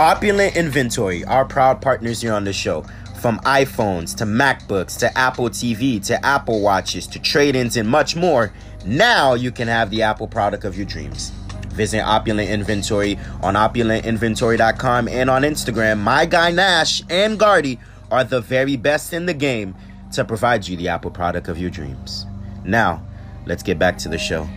Opulent Inventory, our proud partners here on the show. From iPhones to MacBooks to Apple TV to Apple Watches to trade ins and much more, now you can have the Apple product of your dreams. Visit Opulent Inventory on opulentinventory.com and on Instagram. My guy Nash and Guardy are the very best in the game to provide you the Apple product of your dreams. Now, let's get back to the show.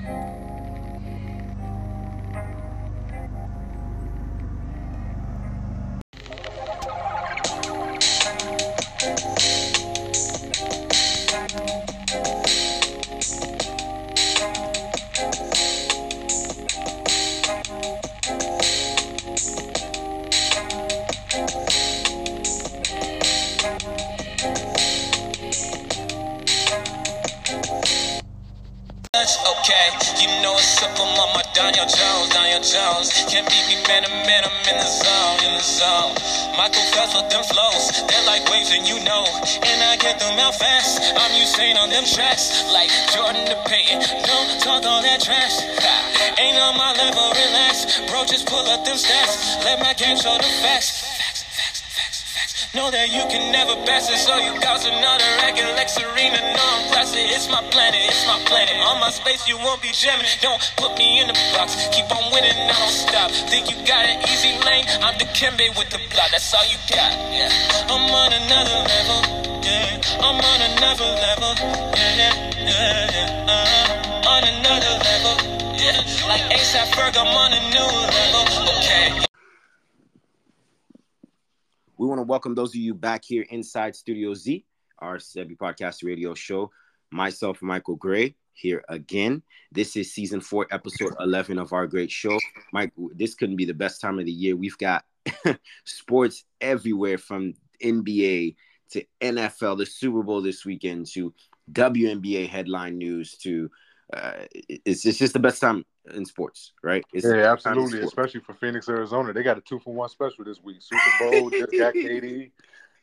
Know that you can never pass it, so you got another racket like Serena. No, I'm classy. It's my planet, it's my planet. On my space, you won't be jamming. Don't put me in the box. Keep on winning, I don't stop. Think you got an easy lane? I'm the Kimbe with the block. That's all you got. Yeah, I'm on another level. Yeah, I'm on another level. Yeah, yeah, yeah, yeah. Uh, on another level. Yeah, like ASAP Ferg, I'm on a new level. Okay. We want to welcome those of you back here inside Studio Z, our Sebi Podcast Radio show. Myself, Michael Gray, here again. This is season four, episode 11 of our great show. Mike, this couldn't be the best time of the year. We've got sports everywhere from NBA to NFL, the Super Bowl this weekend to WNBA headline news to uh, it's, it's just the best time in sports, right? It's yeah, absolutely. Especially for Phoenix, Arizona, they got a two for one special this week. Super Bowl just got KD.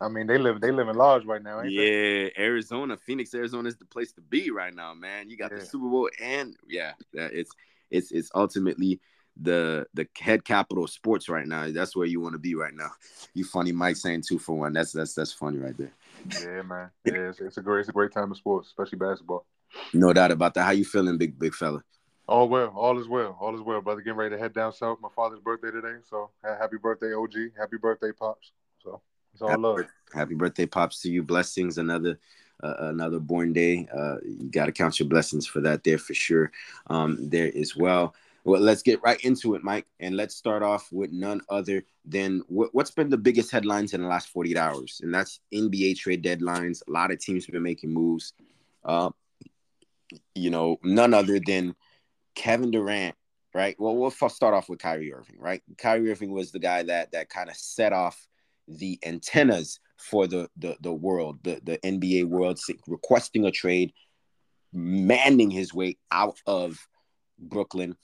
I mean, they live they live in large right now. yeah, they? Arizona, Phoenix, Arizona is the place to be right now, man. You got yeah. the Super Bowl, and yeah, it's it's it's ultimately the the head capital of sports right now. That's where you want to be right now. You funny, Mike saying two for one. That's that's that's funny right there. Yeah, man. Yeah, it's, it's a great it's a great time of sports, especially basketball. No doubt about that. How you feeling, big big fella? All well, all is well, all is well, brother. Getting ready to head down south. My father's birthday today, so happy birthday, OG. Happy birthday, pops. So it's all happy, love. Happy birthday, pops, to you. Blessings. Another uh, another born day. Uh, you got to count your blessings for that there for sure. Um, there as well. Well, let's get right into it, Mike, and let's start off with none other than what, has been the biggest headlines in the last 48 hours, and that's NBA trade deadlines. A lot of teams have been making moves. Uh, you know, none other than Kevin Durant, right? Well, we'll start off with Kyrie Irving, right? Kyrie Irving was the guy that that kind of set off the antennas for the the the world, the the NBA world, requesting a trade, manning his way out of Brooklyn,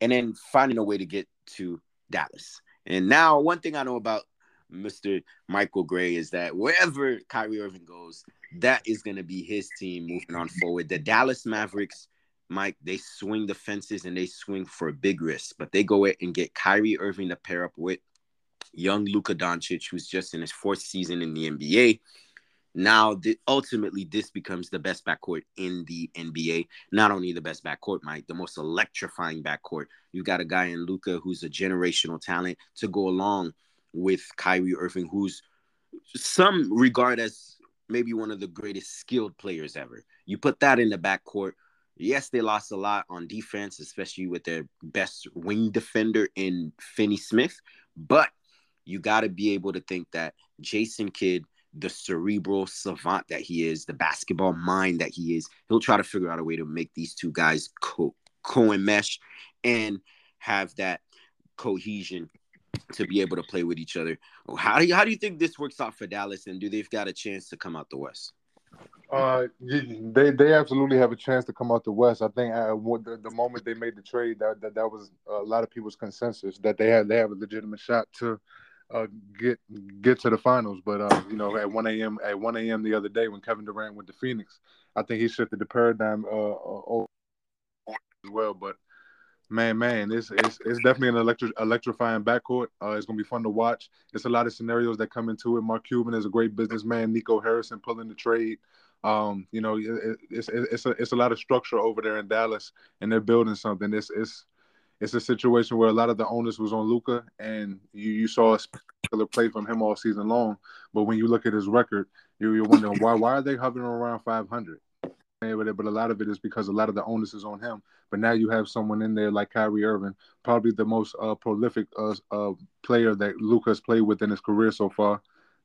and then finding a way to get to Dallas. And now, one thing I know about Mr. Michael Gray is that wherever Kyrie Irving goes, that is going to be his team moving on forward. The Dallas Mavericks, Mike, they swing the fences and they swing for a big risk, but they go and get Kyrie Irving to pair up with young Luka Doncic, who's just in his fourth season in the NBA. Now, the, ultimately, this becomes the best backcourt in the NBA. Not only the best backcourt, Mike, the most electrifying backcourt. You've got a guy in Luka who's a generational talent to go along with Kyrie Irving, who's some regard as maybe one of the greatest skilled players ever. You put that in the backcourt. Yes, they lost a lot on defense, especially with their best wing defender in Finney Smith. But you got to be able to think that Jason Kidd, the cerebral savant that he is, the basketball mind that he is, he'll try to figure out a way to make these two guys co co-enmesh and have that cohesion to be able to play with each other. How do you how do you think this works out for Dallas, and do they've got a chance to come out the West? Uh, they they absolutely have a chance to come out the West. I think uh, the, the moment they made the trade, that, that that was a lot of people's consensus that they had they have a legitimate shot to uh, get get to the finals. But uh, you know, at one a.m. at one a.m. the other day when Kevin Durant went to Phoenix, I think he shifted the paradigm uh as well. But Man, man, it's it's, it's definitely an electri- electrifying backcourt. Uh, it's gonna be fun to watch. It's a lot of scenarios that come into it. Mark Cuban is a great businessman. Nico Harrison pulling the trade. Um, you know, it, it's it's a it's a lot of structure over there in Dallas, and they're building something. It's it's it's a situation where a lot of the onus was on Luka, and you you saw a spectacular play from him all season long. But when you look at his record, you, you're wondering why why are they hovering around 500? But a lot of it is because a lot of the onus is on him. But now you have someone in there like Kyrie Irving, probably the most uh, prolific uh, uh, player that Luka has played with in his career so far.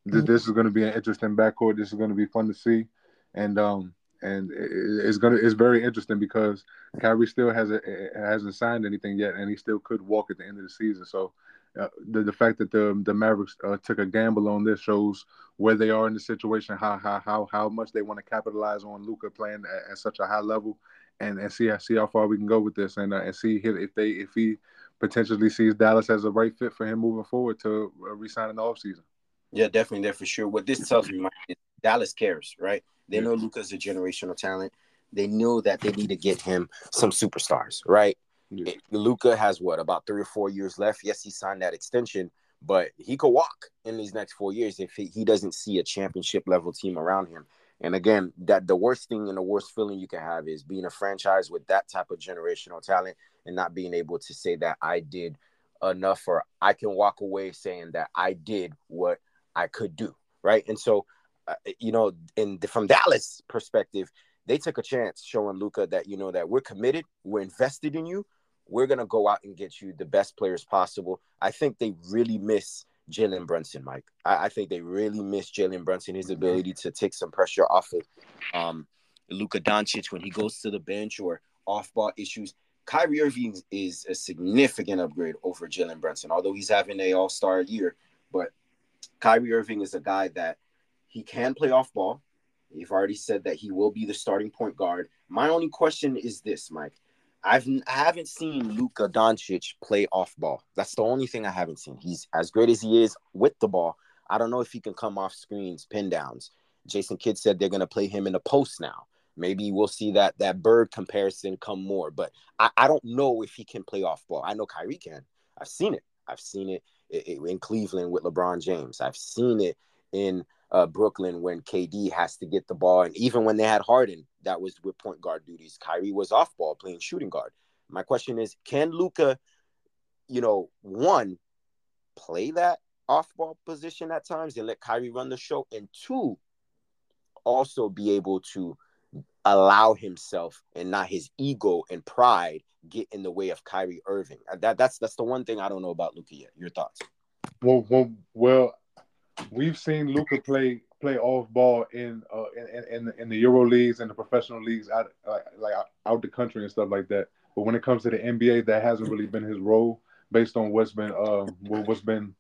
Mm-hmm. This is going to be an interesting backcourt. This is going to be fun to see, and um, and it's gonna it's very interesting because Kyrie still hasn't hasn't signed anything yet, and he still could walk at the end of the season. So uh, the the fact that the the Mavericks uh, took a gamble on this shows where they are in the situation, how how how how much they want to capitalize on Luka playing at, at, such a high level, and and see see how far we can go with this, and uh, and see if they if he potentially sees Dallas as a right fit for him moving forward to uh, resign in the offseason. Yeah, definitely, there for sure. What this tells me, Mike, is Dallas cares, right? They know Luka's a generational talent. They know that they need to get him some superstars, right? Yeah. Luka has what about three or four years left. Yes, he signed that extension, but he could walk in these next four years if he, he doesn't see a championship level team around him. And again, that the worst thing and the worst feeling you can have is being a franchise with that type of generational talent and not being able to say that I did enough or I can walk away saying that I did what I could do, right? And so uh, you know, in the, from Dallas perspective, they took a chance showing Luka that you know that we're committed, we're invested in you. We're gonna go out and get you the best players possible. I think they really miss Jalen Brunson, Mike. I, I, think they really miss Jalen Brunson, his ability to take some pressure off of um, Luka Doncic when he goes to the bench or off ball issues. Kyrie Irving is a significant upgrade over Jalen Brunson, although he's having a All Star year. But Kyrie Irving is a guy that he can play off ball. You've already said that he will be the starting point guard. My only question is this, Mike. I've I haven't seen Luka Doncic play off ball. That's the only thing I haven't seen. He's as great as he is with the ball. I don't know if he can come off screens, pin downs. Jason Kidd said they're gonna play him in the post now. Maybe we'll see that that bird comparison come more, but I, I don't know if he can play off ball. I know Kyrie can. I've seen it. I've seen it in Cleveland with LeBron James. I've seen it in uh, Brooklyn when KD has to get the ball, and even when they had Harden, that was with point guard duties. Kyrie was off ball playing shooting guard. My question is, can Luka, you know, one, play that off ball position at times and let Kyrie run the show, and two, also be able to allow himself and not his ego and pride get in the way of Kyrie Irving. That that's that's the one thing I don't know about Luka yet. Your thoughts? Well, well, well we've seen Luka play play off ball in uh, in, in in the Euro leagues and the professional leagues out like, like out the country and stuff like that. But when it comes to the NBA, that hasn't really been his role based on what's been um what's been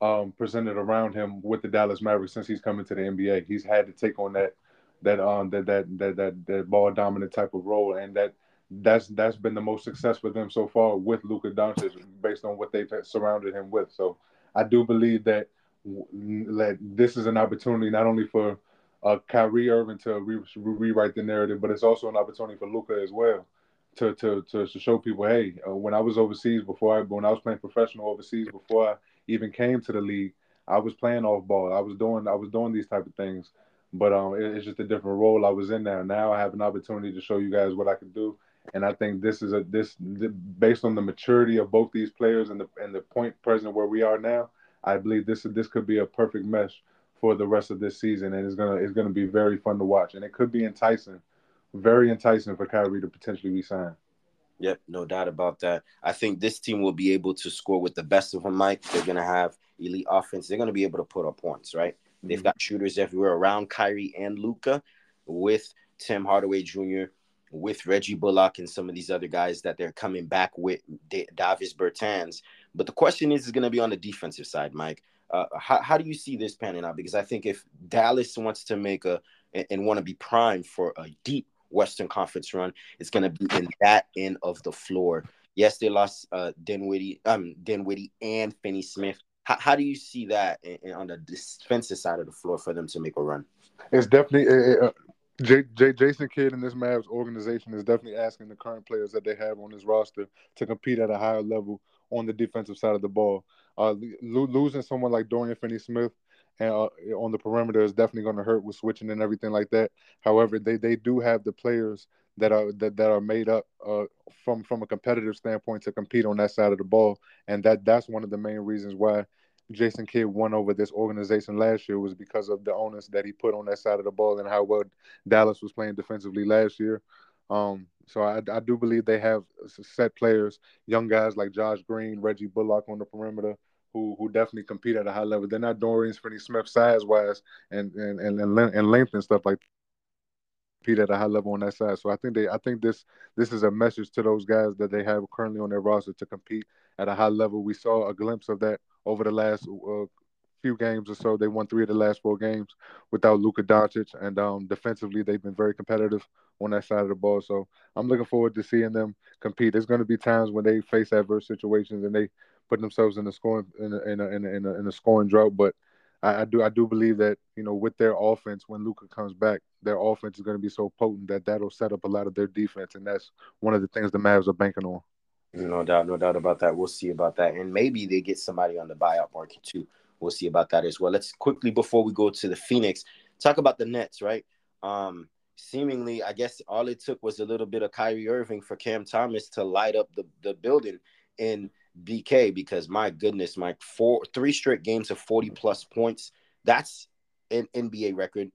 um presented around him with the Dallas Mavericks since he's coming to the NBA. He's had to take on that that um that that that that, that ball dominant type of role and that that's that's been the most success for them so far with Luka Doncic based on what they've surrounded him with. So I do believe that that this is an opportunity not only for uh, Kyrie Irving to re- rewrite the narrative, but it's also an opportunity for Luka as well to to to, to show people, hey, uh, when I was overseas before I when I was playing professional overseas before I even came to the league, I was playing off ball. I was doing I was doing these type of things, but um, it, it's just a different role I was in there. Now I have an opportunity to show you guys what I can do, and I think this is a this based on the maturity of both these players and the and the point present where we are now. I believe this this could be a perfect mesh for the rest of this season, and it's gonna it's gonna be very fun to watch, and it could be enticing, very enticing for Kyrie to potentially resign. Yep, no doubt about that. I think this team will be able to score with the best of them, Mike. They're gonna have elite offense. They're gonna be able to put up points, right? Mm-hmm. They've got shooters everywhere around Kyrie and Luka, with Tim Hardaway Jr., with Reggie Bullock and some of these other guys that they're coming back with, Davis Bertans. But the question is, is going to be on the defensive side, Mike. Uh, how, how do you see this panning out? Because I think if Dallas wants to make a and, and want to be primed for a deep Western Conference run, it's going to be in that end of the floor. Yes, they lost uh, Dinwiddie, um, and Finney Smith. How, how do you see that in, in, on the defensive side of the floor for them to make a run? It's definitely J- J- Jason Kidd and this Mavs organization is definitely asking the current players that they have on this roster to compete at a higher level on the defensive side of the ball. Uh, lo- losing someone like Dorian Finney-Smith and uh, on the perimeter is definitely going to hurt with switching and everything like that. However, they, they do have the players that are that, that are made up uh, from from a competitive standpoint to compete on that side of the ball, and that that's one of the main reasons why Jason Kidd won over this organization last year was because of the onus that he put on that side of the ball and how well Dallas was playing defensively last year. Um, so I, I do believe they have set players, young guys like Josh Green, Reggie Bullock on the perimeter, who who definitely compete at a high level. They're not Dorian Finney-Smith size wise and and and and length and stuff like compete at a high level on that side. So I think they I think this this is a message to those guys that they have currently on their roster to compete at a high level. We saw a glimpse of that over the last uh, few games or so. They won three of the last four games without Luka Doncic, and um, defensively they've been very competitive on that side of the ball. So I'm looking forward to seeing them compete. There's going to be times when they face adverse situations and they put themselves in a scoring in a, in a, in a, in a, in a scoring drought, but I, I, do I do believe that you know with their offense when Luka comes back, their offense is going to be so potent that that'll set up a lot of their defense, and that's one of the things the Mavs are banking on. No doubt, no doubt about that. We'll see about that, and maybe they get somebody on the buyout market too. We'll see about that as well. Let's quickly before we go to the Phoenix talk about the Nets, right? Um, seemingly, I guess all it took was a little bit of Kyrie Irving for Cam Thomas to light up the, the building in BK because my goodness, my four three straight games of 40 plus points. That's an NBA record.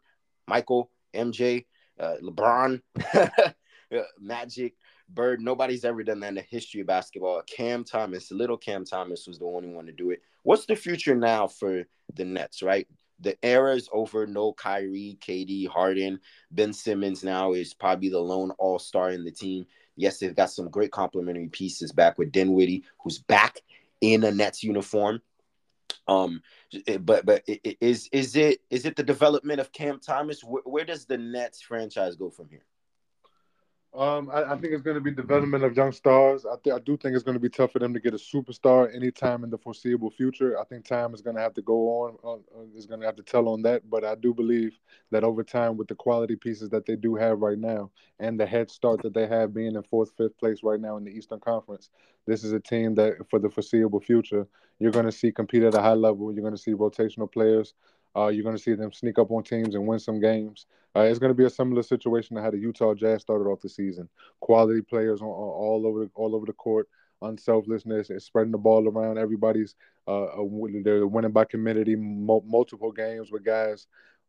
Michael, MJ, uh, LeBron, Magic, Bird. Nobody's ever done that in the history of basketball. Cam Thomas, little Cam Thomas was the only one to do it. What's the future now for the Nets, right? The era is over. No Kyrie, KD, Harden, Ben Simmons now is probably the lone all star in the team. Yes, they've got some great complementary pieces back with Dinwiddie, who's back in a Nets uniform. Um, but but is is it is it the development of Cam Thomas? Where, where does the Nets franchise go from here? Um, I, I, think it's going to be development of young stars. I, th- I do think it's going to be tough for them to get a superstar anytime in the foreseeable future. I think time is going to have to go on. Uh, is going to have to tell on that. But I do believe that over time, with the quality pieces that they do have right now and the head start that they have being in fourth, fifth place right now in the Eastern Conference, this is a team that for the foreseeable future you're going to see compete at a high level. You're going to see rotational players. Uh, you're going to see them sneak up on teams and win some games. Uh, it's going to be a similar situation to how the Utah Jazz started off the season. Quality players on, all over the, all over the court, unselflessness, and spreading the ball around. Everybody's uh, they're winning by community, multiple games with guys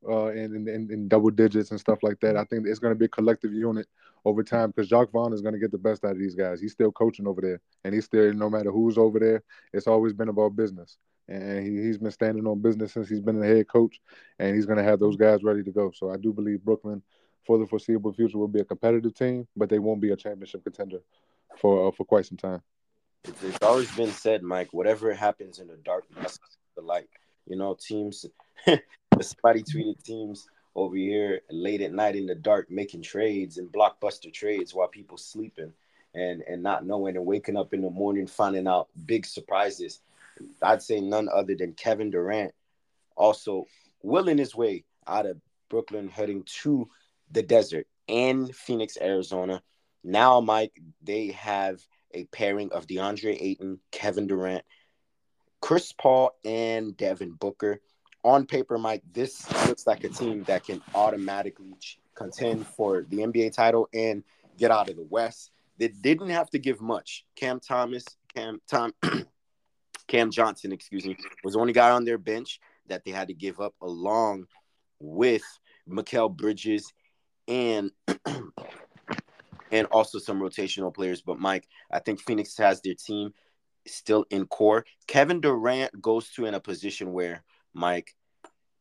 uh, in, in, in double digits and stuff like that. I think it's going to be a collective unit over time because Jacque Vaughn is going to get the best out of these guys. He's still coaching over there, and he's still no matter who's over there, it's always been about business and he, has been standing on business since he's been the head coach, and he's going to have those guys ready to go. So I do believe Brooklyn, for the foreseeable future, will be a competitive team, but they won't be a championship contender for uh, for quite some time. It's, always been said, Mike. Whatever happens in the dark, the light. You know, teams. somebody tweeted teams over here late at night in the dark making trades and blockbuster trades while people sleeping and and not knowing and waking up in the morning finding out big surprises I'd say none other than Kevin Durant, also willing his way out of Brooklyn, heading to the desert in Phoenix, Arizona. Now, Mike, they have a pairing of DeAndre Ayton, Kevin Durant, Chris Paul, and Devin Booker. On paper, Mike, this looks like a team that can automatically contend for the NBA title and get out of the West. They didn't have to give much. Cam Thomas, Cam Tom Cam Johnson, excuse me, was the only guy on their bench that they had to give up along with Mikal Bridges and and also some rotational players. But Mike, I think Phoenix has their team still in core. Kevin Durant goes to in a position where Mike,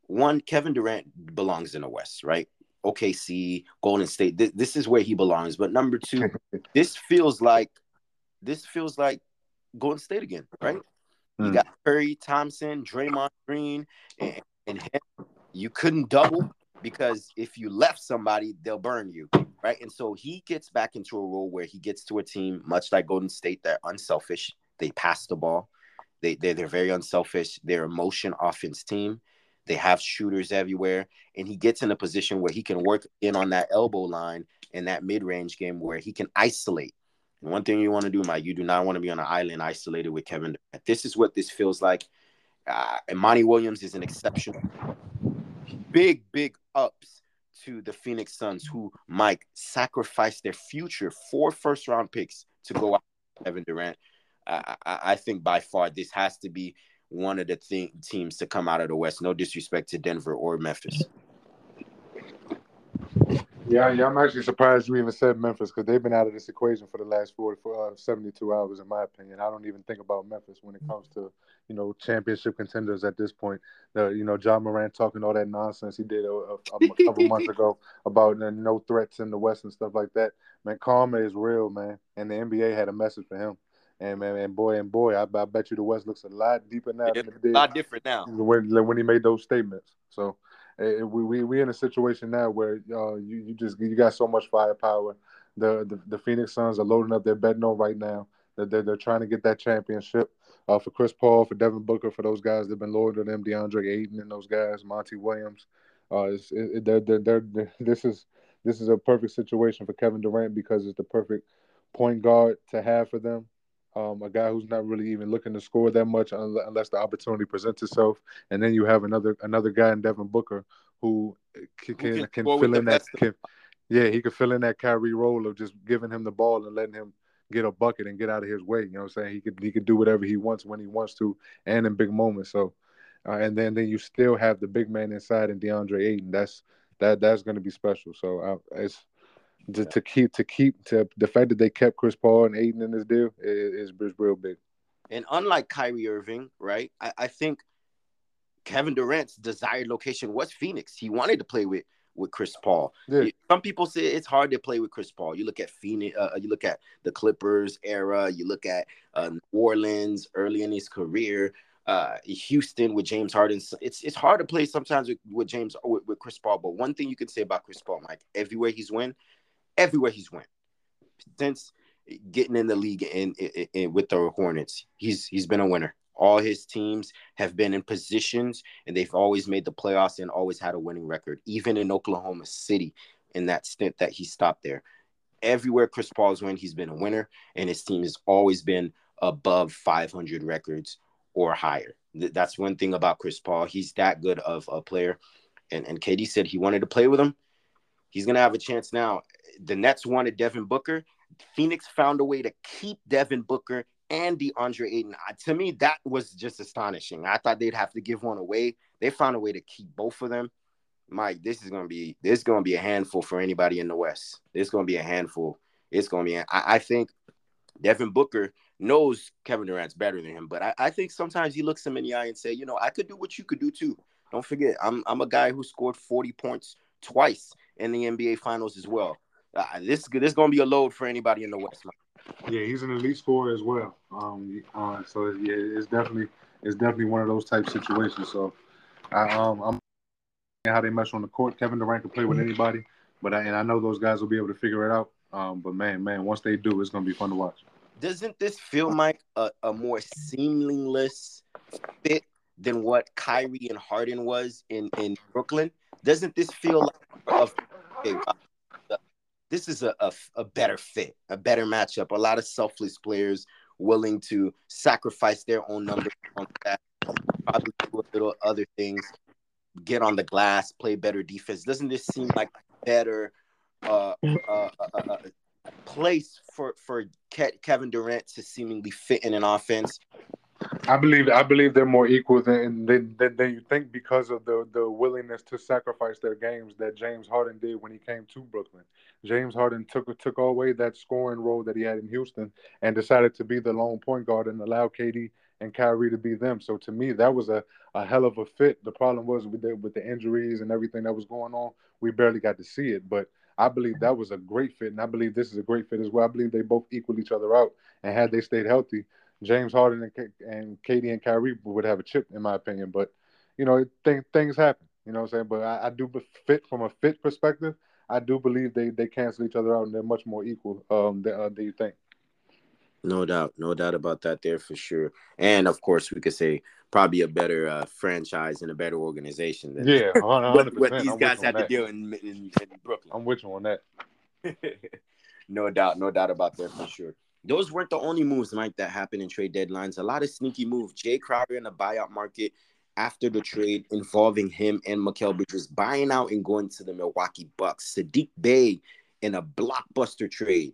one, Kevin Durant belongs in the West, right? OKC, Golden State. Th- this is where he belongs. But number two, this feels like this feels like Golden State again, right? You mm. got Curry, Thompson, Draymond Green, and, and him. You couldn't double because if you left somebody, they'll burn you, right? And so he gets back into a role where he gets to a team much like Golden State. They're unselfish. They pass the ball. They they're, they're very unselfish. They're a motion offense team. They have shooters everywhere, and he gets in a position where he can work in on that elbow line in that mid range game where he can isolate. One thing you want to do, Mike, you do not want to be on an island isolated with Kevin. Durant. This is what this feels like. Uh, Monty Williams is an exceptional. Big, big ups to the Phoenix Suns, who Mike sacrificed their future four first round picks to go out Kevin Durant. I, I, I think by far this has to be one of the th- teams to come out of the West. No disrespect to Denver or Memphis. Yeah, yeah, I'm actually surprised you even said Memphis because they've been out of this equation for the last 40, for, uh, 72 hours, in my opinion. I don't even think about Memphis when it comes to, you know, championship contenders at this point. The, you know, Ja Morant talking all that nonsense he did a, a, a couple months ago about uh, no threats in the West and stuff like that. Man, karma is real, man. And the NBA had a message for him. And man, and boy, and boy, I, I bet you the West looks a lot deeper now. It's a lot different now when when he made those statements. So we we we in a situation now where uh, you you just you got so much firepower. The, the the Phoenix Suns are loading up their betting on right now. They're, they're, they're trying to get that championship. Uh, for Chris Paul, for Devin Booker, for those guys that've been loyal to them, DeAndre Ayton and those guys, Monty Williams. Uh, it's, it, they're, they're, they're, this is this is a perfect situation for Kevin Durant because it's the perfect point guard to have for them um, a guy who's not really even looking to score that much unless the opportunity presents itself. And then you have another another guy in Devin Booker who can can, can, can fill in that. Can, yeah, he could fill in that Kyrie role of just giving him the ball and letting him get a bucket and get out of his way. You know what I'm saying? He could he could do whatever he wants when he wants to, and in big moments. So, uh, and then then you still have the big man inside and DeAndre Ayton. That's that that's going to be special. So uh, it's to, to keep to keep to the fact that they kept Chris Paul and Ayton in this deal is, is real big. And unlike Kyrie Irving, right? I, I think Kevin Durant's desired location was Phoenix. He wanted to play with with Chris Paul. Yeah. Some people say it's hard to play with Chris Paul. You look at Phoenix, uh, you look at the Clippers era, you look at uh, New Orleans early in his career, uh, Houston with James Harden. It's it's hard to play sometimes with, with James with, with Chris Paul. But one thing you can say about Chris Paul, Mike, everywhere he's went, everywhere he's went since getting in the league and with the Hornets. He's he's been a winner. All his teams have been in positions and they've always made the playoffs and always had a winning record. Even in Oklahoma City, in that stint that he stopped there, everywhere Chris Paul's went, he's been a winner, and his team has always been above 500 records or higher. That's one thing about Chris Paul. He's that good of a player. And and KD said he wanted to play with him. He's gonna have a chance now the Nets wanted Devin Booker. Phoenix found a way to keep Devin Booker and DeAndre Ayton. To me, that was just astonishing. I thought they'd have to give one away. They found a way to keep both of them. Mike, this is gonna be this is gonna be a handful for anybody in the West. It's gonna be a handful. It's gonna be. I, I think Devin Booker knows Kevin Durant's better than him, but I, I think sometimes he looks him in the eye and say, you know, I could do what you could do too. Don't forget, I'm I'm a guy who scored 40 points twice in the NBA Finals as well uh, this this gonna be a load for anybody in the West. Yeah, he's an elite scorer as well. Um, uh, so yeah, it's definitely it's definitely one of those type situations. So, I um, I'm how they mesh on the court. Kevin Durant can play with anybody, but I, and I know those guys will be able to figure it out. Um, but man, man, once they do, it's gonna be fun to watch. Doesn't this feel like a, a more seamless fit than what Kyrie and Harden was in in Brooklyn? Doesn't this feel like a, okay, this is a, a, a better fit, a better matchup. A lot of selfless players willing to sacrifice their own numbers on that, probably do a little other things, get on the glass, play better defense. Doesn't this seem like a better uh, uh, uh, uh, place for for Ke- Kevin Durant to seemingly fit in an offense I believe I believe they're more equal than, than than you think because of the the willingness to sacrifice their games that James Harden did when he came to Brooklyn. James Harden took took away that scoring role that he had in Houston and decided to be the lone point guard and allow KD and Kyrie to be them. So to me, that was a, a hell of a fit. The problem was with the, with the injuries and everything that was going on, we barely got to see it. But I believe that was a great fit, and I believe this is a great fit as well. I believe they both equal each other out, and had they stayed healthy, James Harden and, and KD and Kyrie would have a chip, in my opinion. But you know, th- things happen. You know what I'm saying? But I, I, do fit from a fit perspective. I do believe they they cancel each other out and they're much more equal um, than, uh, than you think. No doubt, no doubt about that there for sure. And of course, we could say probably a better uh, franchise and a better organization than yeah, what, what, these I'm guys had to deal in, in, in, Brooklyn. I'm with you on that. no doubt, no doubt about that for sure. Those weren't the only moves, Mike, that happened in trade deadlines. A lot of sneaky moves. Jae Crowder in the buyout market after the trade involving him and Mikal Bridges buying out and going to the Milwaukee Bucks. Saddiq Bey in a blockbuster trade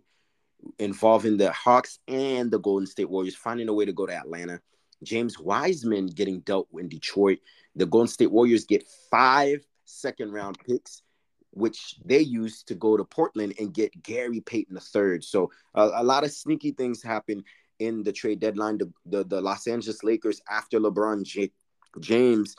involving the Hawks and the Golden State Warriors, finding a way to go to Atlanta. James Wiseman getting dealt in Detroit. The Golden State Warriors get five second round picks, which they use to go to Portland and get Gary Payton III. So a lot of sneaky things happen in the trade deadline. The, the, the Los Angeles Lakers, after LeBron J- James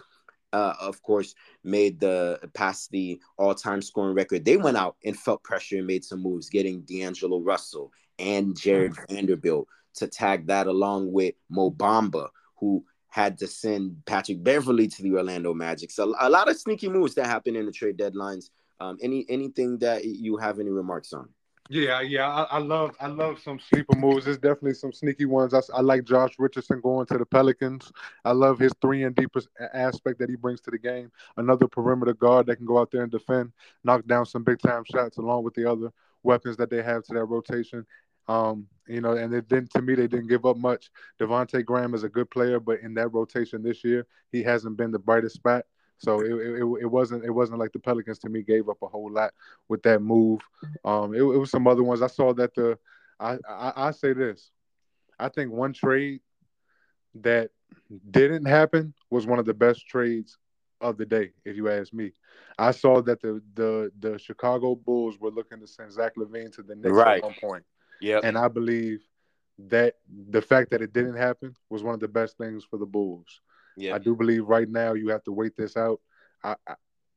uh, of course, made the past the all-time scoring record. They went out and felt pressure and made some moves, getting D'Angelo Russell and Jarred mm. Vanderbilt to tag that along with Mo Bamba, who had to send Patrick Beverley to the Orlando Magic. So a lot of sneaky moves that happened in the trade deadlines. Um, any anything that you have any remarks on? Yeah, yeah, I, I, love I love some sleeper moves. There's definitely some sneaky ones. I, I, like Josh Richardson going to the Pelicans. I love his three and deeper aspect that he brings to the game. Another perimeter guard that can go out there and defend, knock down some big time shots, along with the other weapons that they have to that rotation. Um, you know, and it didn't to me they didn't give up much. Devonte Graham is a good player, but in that rotation this year, he hasn't been the brightest spot. So it, it, it, wasn't it wasn't like the Pelicans to me gave up a whole lot with that move. Um, it, it was some other ones. I saw that the I, I I say this. I think one trade that didn't happen was one of the best trades of the day, if you ask me. I saw that the the the Chicago Bulls were looking to send Zach LaVine to the Knicks right. at one point. Yeah, and I believe that the fact that it didn't happen was one of the best things for the Bulls. Yeah. I do believe right now you have to wait this out. I, I,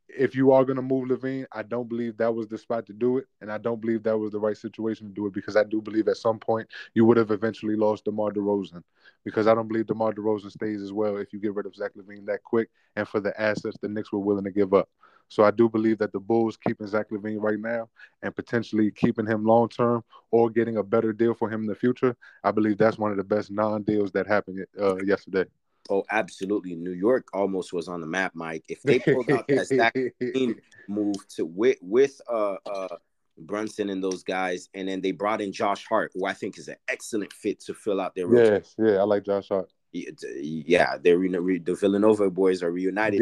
if you are going to move LaVine, I don't believe that was the spot to do it, and I don't believe that was the right situation to do it because I do believe at some point you would have eventually lost DeMar DeRozan because I don't believe DeMar DeRozan stays as well if you get rid of Zach LaVine that quick and for the assets the Knicks were willing to give up. So I do believe that the Bulls keeping Zach LaVine right now and potentially keeping him long term or getting a better deal for him in the future. I believe that's one of the best non deals that happened uh, yesterday. Oh, absolutely. New York almost was on the map, Mike. If they pulled out that Zach move to with with uh uh Brunson and those guys, and then they brought in Josh Hart, who I think is an excellent fit to fill out their Yes, yeah, I like Josh Hart. Yeah, they're re- the Villanova boys are reunited.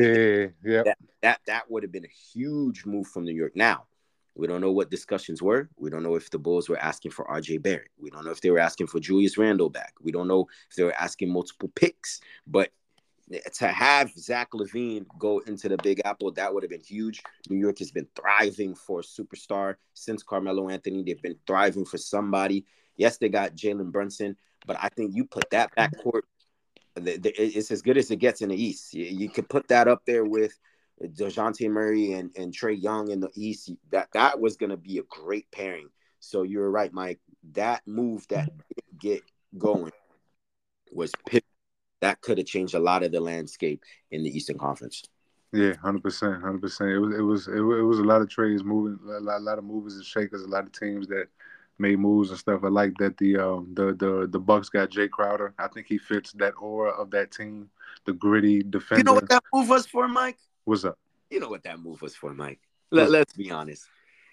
Yeah, yeah. That that, that would have been a huge move from New York. Now, we don't know what discussions were. We don't know if the Bulls were asking for RJ Barrett. We don't know if they were asking for Julius Randle back. We don't know if they were asking multiple picks. But to have Zach LaVine go into the Big Apple, that would have been huge. New York has been thriving for a superstar since Carmelo Anthony. They've been thriving for somebody. Yes, they got Jalen Brunson, but I think you put that backcourt, it's as good as it gets in the East. You could put that up there with – Dejounte Murray and, and Trae Young in the East, that that was going to be a great pairing. So you're right, Mike. That move that get going was pivot. that could have changed a lot of the landscape in the Eastern Conference. Yeah, hundred percent, hundred percent. It was it was it was a lot of trades moving, a lot, a lot of movers and shakers, a lot of teams that made moves and stuff. I like that the um the the the Bucks got Jae Crowder. I think he fits that aura of that team, the gritty defender. You know what that move was for, Mike? What's up? You know what that move was for, Mike. Let, let's be honest.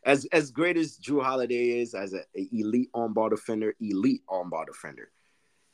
As as great as Jrue Holiday is as an elite on-ball defender, elite on-ball defender,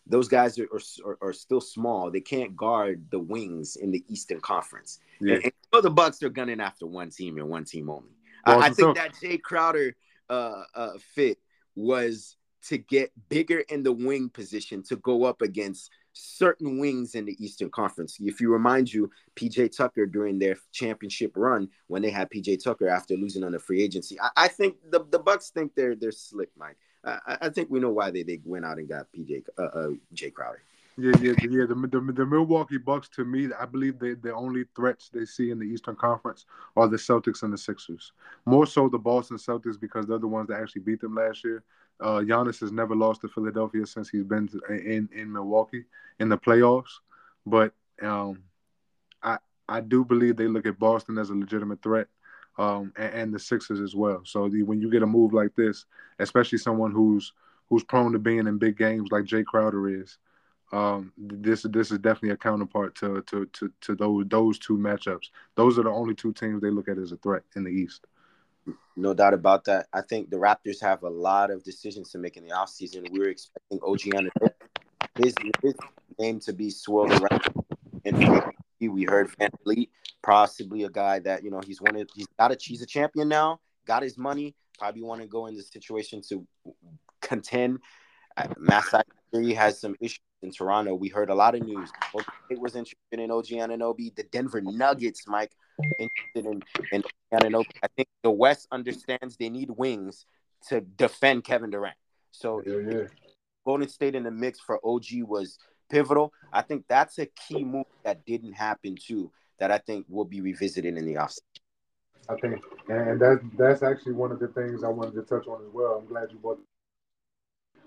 those guys are, are, are, still small. They can't guard the wings in the Eastern Conference. Yeah. And, and you know the Bucks are gunning after one team and one team only. Well, I, I think that Jae Crowder uh, uh, fit was to get bigger in the wing position to go up against certain wings in the Eastern Conference. If you remind you, PJ Tucker during their championship run when they had PJ Tucker after losing on the free agency, I, I think the, the Bucks think they're they're slick, Mike. I, I think we know why they, they went out and got PJ uh, uh, Jae Crowder. Yeah, yeah, yeah. The, the, the Milwaukee Bucks, to me, I believe they, the only threats they see in the Eastern Conference are the Celtics and the Sixers. More so the Boston Celtics because they're the ones that actually beat them last year. Uh, Giannis has never lost to Philadelphia since he's been to, in in Milwaukee in the playoffs. But um, I I do believe they look at Boston as a legitimate threat, um, and, and, the Sixers as well. So the, when you get a move like this, especially someone who's who's prone to being in big games like Jae Crowder is. Um, this this is definitely a counterpart to to to to those those two matchups. Those are the only two teams they look at as a threat in the East. No doubt about that. I think the Raptors have a lot of decisions to make in the offseason. We were expecting OG Anunoby, his, his name to be swirled around. And we heard Van VanVleet, possibly a guy that you know he's wanted. He's got a he's a champion now. Got his money. Probably want to go in the situation to contend. Uh, Masai has some issues in Toronto. We heard a lot of news. It was interested in OG Anunoby. The Denver Nuggets, Mike, interested in, in Anunoby. I think the West understands they need wings to defend Kevin Durant. So yeah, yeah. Golden State in the mix for OG was pivotal. I think that's a key move that didn't happen too. That I think will be revisited in the offseason. I think, and that's that's actually one of the things I wanted to touch on as well. I'm glad you brought.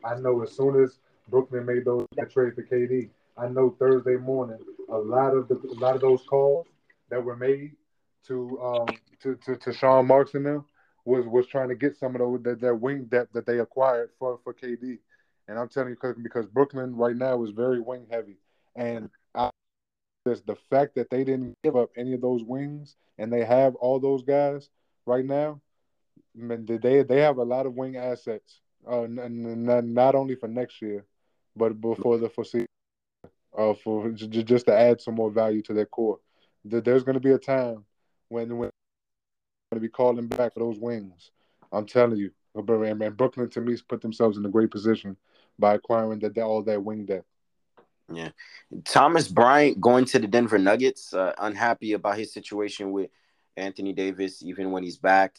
I know as soon as Brooklyn made those that trade for KD. I know Thursday morning a lot of the a lot of those calls that were made to um to to, to Sean Marks and them was was trying to get some of those that, that wing depth that they acquired for for KD. And I'm telling you because Brooklyn right now is very wing heavy, and I, this the fact that they didn't give up any of those wings and they have all those guys right now. I mean, they they have a lot of wing assets, uh, not, not only for next year, but before the foreseeable, uh, for just to add some more value to their core. There's going to be a time when when going to be calling back for those wings. I'm telling you, and Brooklyn to me put themselves in a great position by acquiring that all that wing depth. Yeah, Thomas Bryant going to the Denver Nuggets. Uh, unhappy about his situation with Anthony Davis, even when he's back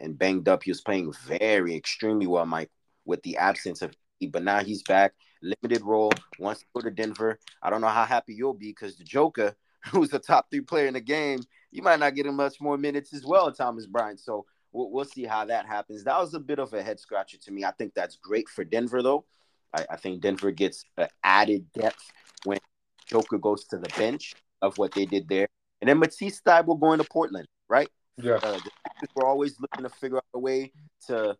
and banged up. He was playing very extremely well, Mike, with the absence of. But now he's back limited role, Once to go to Denver. I don't know how happy you'll be because the Joker, who's the top three player in the game, you might not get him much more minutes as well, Thomas Bryant. So we'll, we'll see how that happens. That was a bit of a head scratcher to me. I think that's great for Denver, though. I, I think Denver gets added depth when Joker goes to the bench of what they did there. And then Matisse Thybulle going to Portland, right? Yeah. Uh, we're always looking to figure out a way to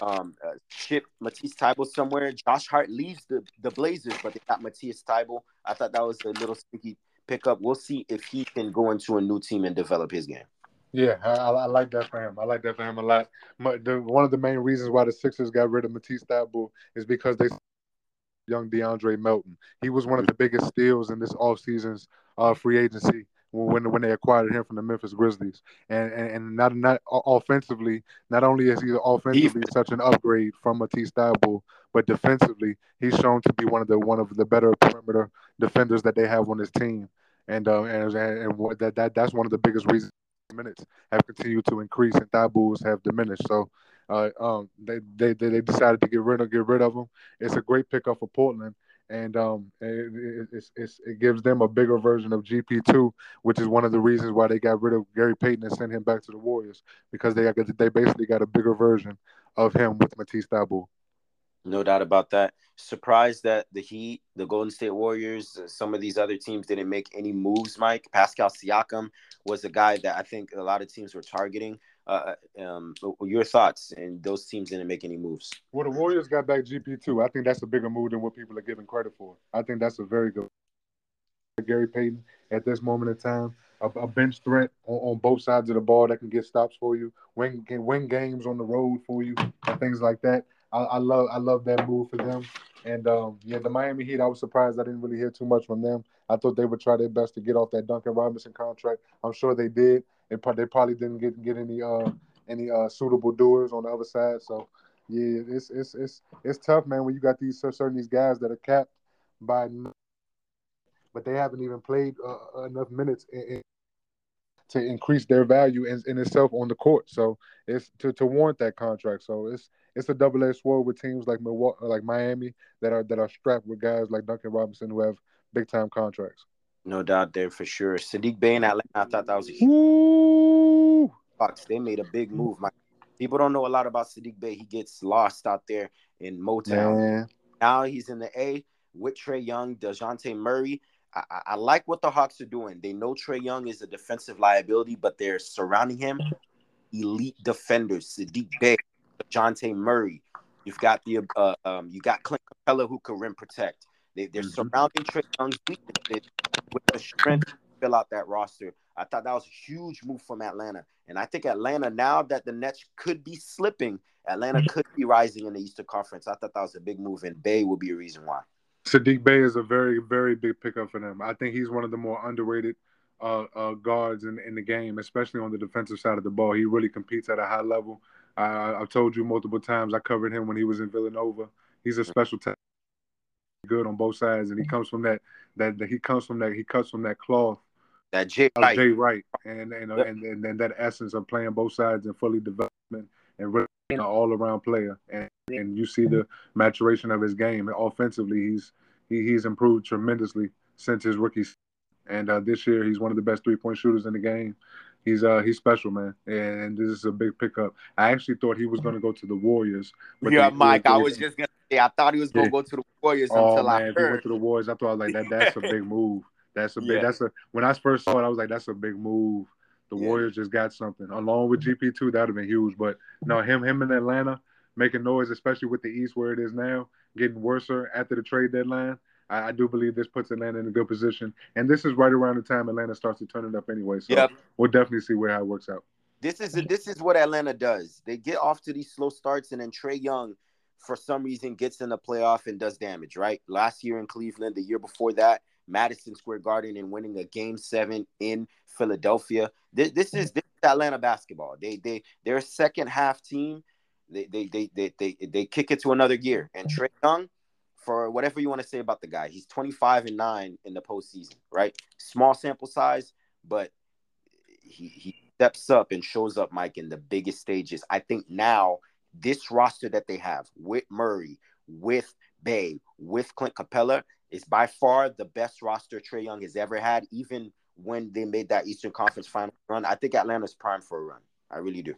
um, uh, ship Matisse Thybulle somewhere. Josh Hart leaves the, the Blazers, but they got Matisse Thybulle. I thought that was a little sneaky pickup. We'll see if he can go into a new team and develop his game. Yeah, I, I like that for him. I like that for him a lot. The, one of the main reasons why the Sixers got rid of Matisse Thybulle is because they young DeAndre Melton. He was one of the biggest steals in this offseason's uh, free agency when when they acquired him from the Memphis Grizzlies. And and, and not not offensively, not only is he offensively such an upgrade from Matisse Thybulle, but defensively, he's shown to be one of the one of the better perimeter defenders that they have on this team. And uh, and and, and that, that that's one of the biggest reasons minutes have continued to increase and Thybulles have diminished. So uh, um, they, they they decided to get rid of get rid of him. It's a great pickup for Portland and um, it, it, it, gives them a bigger version of GP2, which is one of the reasons why they got rid of Gary Payton and sent him back to the Warriors because they they basically got a bigger version of him with Matisse Thybulle. No doubt about that. Surprised that the Heat, the Golden State Warriors, some of these other teams didn't make any moves. Mike Pascal Siakam was a guy that I think a lot of teams were targeting. Uh, um, your thoughts? And those teams didn't make any moves. Well, the Warriors got back GP two. I think that's a bigger move than what people are giving credit for. I think that's a very good. Gary Payton at this moment in time, a, a bench threat on, on, both sides of the ball that can get stops for you, win can win games on the road for you, and things like that. I, I love I love that move for them. And um, yeah, the Miami Heat, I was surprised I didn't really hear too much from them. I thought they would try their best to get off that Duncan Robinson contract. I'm sure they did. They, they probably didn't get get any uh any uh suitable doers on the other side. So yeah, it's it's it's it's tough, man. When you got these certain these guys that are capped by, but they haven't even played uh, enough minutes in, in, to increase their value in, in itself on the court. So it's to, to warrant that contract. So it's it's a double edged sword with teams like Milwaukee, like Miami that are that are strapped with guys like Duncan Robinson who have big time contracts. No doubt there for sure. Saddiq Bey in Atlanta, I thought that was a huge Bucks. They made a big move. My people don't know a lot about Saddiq Bey. He gets lost out there in Motown. Man. Now he's in the A with Trae Young, Dejounte Murray. I, I, like what the Hawks are doing. They know Trae Young is a defensive liability, but they're surrounding him elite defenders. Saddiq Bey, Dejounte Murray, You've got the uh, um, you got Clint Capela who can rim protect. They, they're mm-hmm. surrounding Trae Young's weaknesses with the strength to fill out that roster. I thought that was a huge move from Atlanta, and I think Atlanta now that the Nets could be slipping, Atlanta mm-hmm. could be rising in the Eastern Conference. I thought that was a big move, and Bey will be a reason why. Saddiq Bey is a very, very big pickup for them. I think he's one of the more underrated uh, uh, guards in, in the game, especially on the defensive side of the ball. He really competes at a high level. I, I've told you multiple times. I covered him when he was in Villanova. He's a special talent, good on both sides, and he comes from that. That, that he comes from that. He cuts from that cloth. That Jay Wright. Jay Wright, and and, yep. and, and and that essence of playing both sides and fully development and really an all around player. And and you see the maturation of his game. Offensively, he's he, he's improved tremendously since his rookie. And uh, this year, he's one of the best three point shooters in the game he's uh he's special, man, and this is a big pickup. I actually thought he was going to go to the Warriors. But yeah, Mike, I was just gonna I thought he was going to yeah. go to the Warriors oh, until man, I heard. He went to the Warriors, I thought I was like that. That's a big move. That's a big. Yeah. That's a. When I first saw it, I was like, that's a big move. The yeah. Warriors just got something along with GP two. That'd have been huge. But no, him him in Atlanta making noise, especially with the East where it is now, getting worse after the trade deadline. I, I, do believe this puts Atlanta in a good position. And this is right around the time Atlanta starts to turn it up anyway. So yep. we'll definitely see where how it works out. This is this is what Atlanta does. They get off to these slow starts, and then Trae Young, for some reason, gets in the playoff and does damage. Right, last year in Cleveland, the year before that, Madison Square Garden, and winning a Game Seven in Philadelphia. This, this is this is Atlanta basketball. They they they're a second half team. They they they they they, they kick it to another gear. And Trae Young, for whatever you want to say about the guy. He's 25 and 9 in the postseason, right? Small sample size, but he, he steps up and shows up, Mike, in the biggest stages. I think now this roster that they have with Murray, with Bey, with Clint Capela is by far the best roster Trae Young has ever had, even when they made that Eastern Conference final run. I think Atlanta's primed for a run. I really do.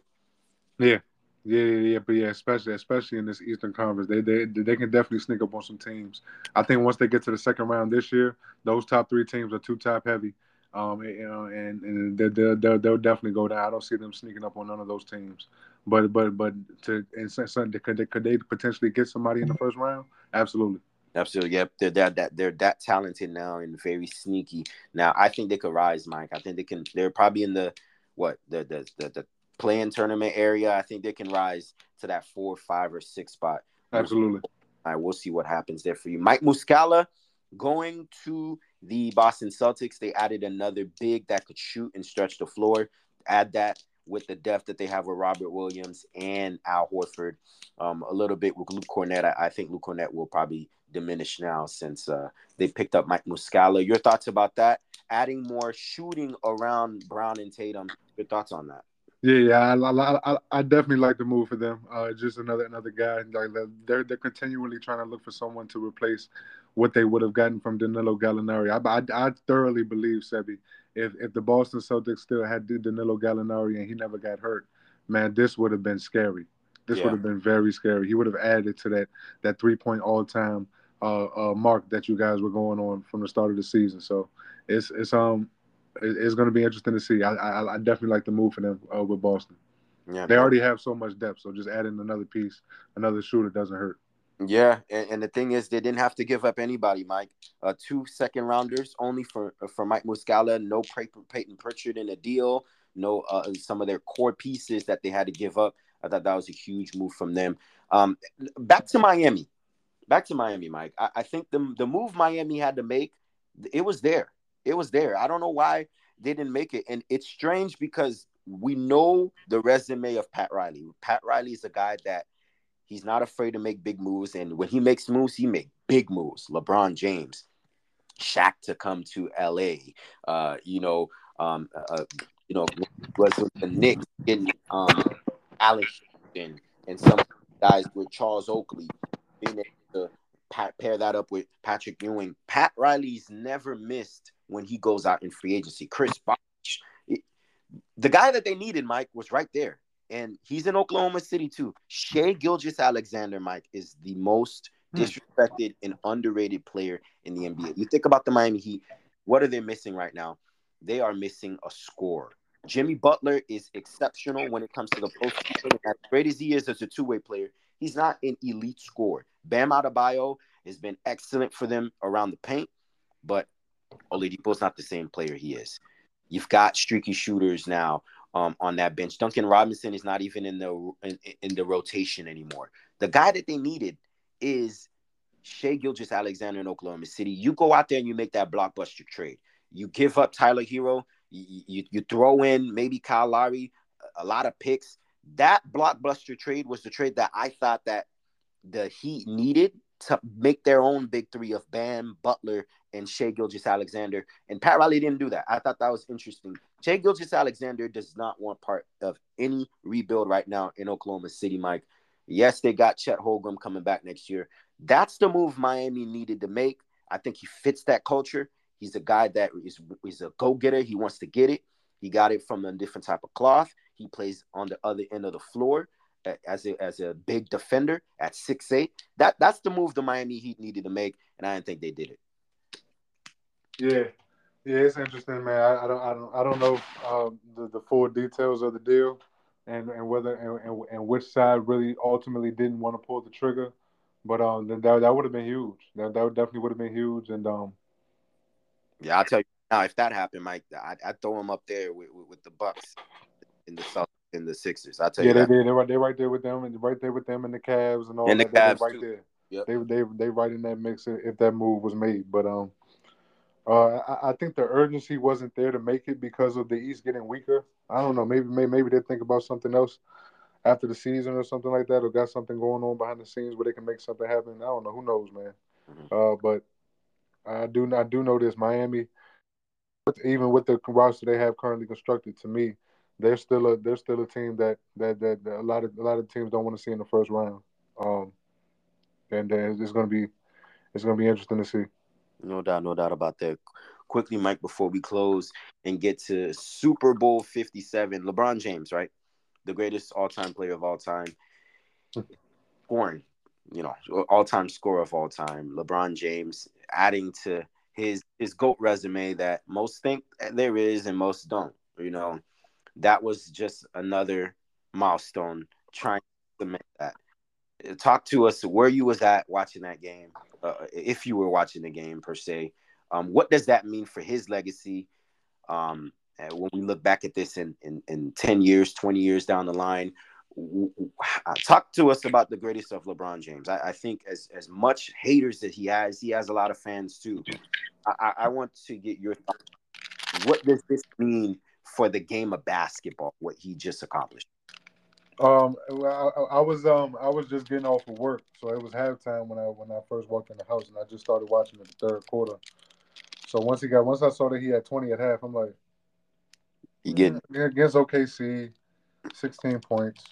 Yeah, yeah, yeah, yeah, but yeah, especially especially in this Eastern Conference, they they they can definitely sneak up on some teams. I think once they get to the second round this year, those top three teams are too top heavy, um, you know, and and they'll, they'll, they'll definitely go down. I don't see them sneaking up on none of those teams. But but but to and something could they could they potentially get somebody in the mm-hmm. first round? Absolutely. Absolutely. Yep. They're that they're, they're that talented now and very sneaky. Now I think they could rise, Mike. I think they can. They're probably in the what the the the, the playing tournament area, I think they can rise to that four, five, or six spot. Absolutely. All right, we'll see what happens there for you. Mike Muscala going to the Boston Celtics. They added another big that could shoot and stretch the floor. Add that with the depth that they have with Robert Williams and Al Horford. Um, a little bit with Luke Kornet. I, I, think Luke Kornet will probably diminish now since uh, they picked up Mike Muscala. Your thoughts about that? Adding more shooting around Brown and Tatum. Your thoughts on that? Yeah, yeah, I, I, I, definitely like the move for them. Uh, just another another guy. Like they're they're continually trying to look for someone to replace what they would have gotten from Danilo Gallinari. I, I, I thoroughly believe Sebi, if if the Boston Celtics still had Danilo Gallinari and he never got hurt, man, this would have been scary. This yeah. would have been very scary. He would have added to that that three point all time uh, uh, mark that you guys were going on from the start of the season. So it's it's um it's going to be interesting to see. I, I, I definitely like the move for them uh, with Boston. Yeah, they man. already have so much depth, so just adding another piece, another shooter doesn't hurt. Yeah, and, and the thing is, they didn't have to give up anybody, Mike. Uh, two second rounders only for for Mike Muscala. No Peyton Pritchard in a deal. No, uh, some of their core pieces that they had to give up. I thought that was a huge move from them. Um, back to Miami, back to Miami, Mike. I, I think the the move Miami had to make, it was there. It was there. I don't know why they didn't make it. And it's strange because we know the resume of Pat Riley. Pat Riley is a guy that he's not afraid to make big moves. And when he makes moves, he make big moves. LeBron James, Shaq to come to LA. Uh, you know, um, uh, uh, you know, was the Knicks getting um, Alex and and some guys with Charles Oakley being able to pair that up with Patrick Ewing. Pat Riley's never missed when he goes out in free agency. Chris Bosh, the guy that they needed, Mike, was right there. And he's in Oklahoma City too. Shai Gilgeous-Alexander, Mike, is the most hmm. disrespected and underrated player in the NBA. You think about the Miami Heat, what are they missing right now? They are missing a score. Jimmy Butler is exceptional when it comes to the postseason. As great as he is as a two-way player, He's not an elite scorer. Bam Adebayo has been excellent for them around the paint, but Oladipo's not the same player he is. You've got streaky shooters now um, on that bench. Duncan Robinson is not even in the in, in the rotation anymore. The guy that they needed is Shai Gilgeous-Alexander in Oklahoma City. You go out there and you make that blockbuster trade. You give up Tyler Herro. You, you, you throw in maybe Kyle Lowry, a lot of picks. That blockbuster trade was the trade that I thought that the Heat needed to make their own big three of Bam, Butler, and Shai Gilgeous-Alexander. And Pat Riley didn't do that. I thought that was interesting. Shai Gilgeous-Alexander does not want part of any rebuild right now in Oklahoma City, Mike. Yes, they got Chet Holmgren coming back next year. That's the move Miami needed to make. I think he fits that culture. He's a guy that is he's a go-getter. He wants to get it. He got it from a different type of cloth. He plays on the other end of the floor as a as a big defender at six eight. That that's the move the Miami Heat needed to make, and I didn't think they did it. Yeah, yeah, it's interesting, man. I, I don't I don't I don't know um, the the full details of the deal, and and whether and, and, and which side really ultimately didn't want to pull the trigger, but um that that would have been huge. That that definitely would have been huge, and um. Yeah, I'll tell you now. If that happened, Mike, I I throw him up there with, with, with the Bucks in the South in the Sixers. I tell yeah, you, they They're right, they're right there with them, and right there with them and the Cavs and all And the that. They're Cavs, right too. there. Yep. They they they right in that mix if that move was made. But um, uh, I, I think the urgency wasn't there to make it because of the East getting weaker. I don't know. Maybe maybe maybe they think about something else after the season or something like that, or got something going on behind the scenes where they can make something happen. I don't know. Who knows, man? Mhm. Uh, but I do I do know this Miami, even with the roster they have currently constructed, to me, they're still a they're still a team that that that, that a lot of a lot of teams don't want to see in the first round. Um, and uh, it's going to be it's going to be interesting to see. No doubt, no doubt about that. Quickly, Mike, before we close and get to Super Bowl 57, LeBron James, right? The greatest all time player of all time. Scoring, you know, all time scorer of all time. LeBron James adding to his his GOAT resume that most think there is and most don't. You know, that was just another milestone trying to cement that. Talk to us where you was at watching that game, uh, if you were watching the game per se. Um, what does that mean for his legacy? Um, when we look back at this in, in, in 10 years, 20 years down the line, uh, talk to us about the greatest of LeBron James. I, I think as, as much haters that he has, he has a lot of fans too. I, I, I want to get your thoughts. What does this mean for the game of basketball, what he just accomplished? Um, I, I was um I was just getting off of work, so it was halftime when I when I first walked in the house, and I just started watching in the third quarter. So once he got once I saw that he had twenty at half, I'm like, he getting "Yeah, against OKC, sixteen points.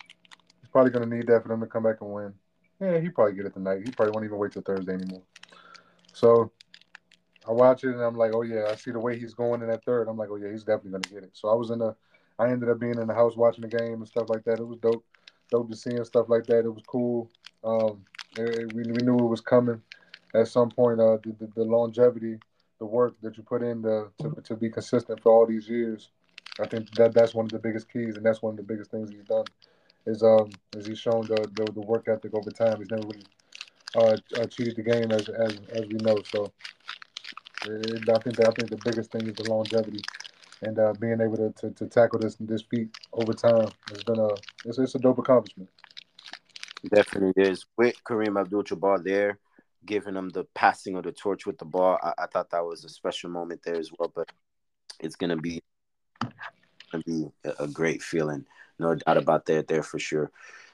He's probably gonna need that for them to come back and win. Yeah, he probably get it tonight. He probably won't even wait till Thursday anymore. So I watch it and I'm like, oh yeah, I see the way he's going in that third. I'm like, oh yeah, he's definitely gonna get it. So I was in the, I ended up being in the house watching the game and stuff like that. It was dope, dope to see and stuff like that. It was cool. Um, it- we, we knew it was coming at some point. Uh, the, the, the longevity, the work that you put in to, to to be consistent for all these years. I think that that's one of the biggest keys, and that's one of the biggest things he's done. Is um is he's shown the, the, the work ethic over time. He's never really uh, cheated the game as as as we know. So uh, I think that I think the biggest thing is the longevity and uh, being able to, to, to tackle this this feat over time has been a it's, it's a dope accomplishment. Definitely is. With Kareem Abdul-Jabbar there, giving him the passing of the torch with the ball, I, I thought that was a special moment there as well. But it's gonna be, gonna be a, great feeling, no doubt about that there for sure.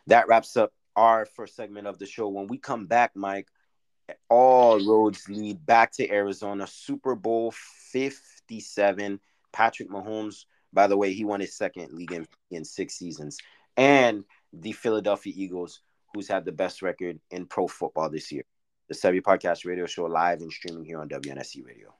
That wraps up our first segment of the show. When we come back, Mike, all roads lead back to Arizona. Super Bowl Fifty-seven. Patrick Mahomes, by the way, he won his second league in, in six seasons, and the Philadelphia Eagles, who's had the best record in pro football this year. The Sevi Podcast Radio Show live and streaming here on WNSC Radio.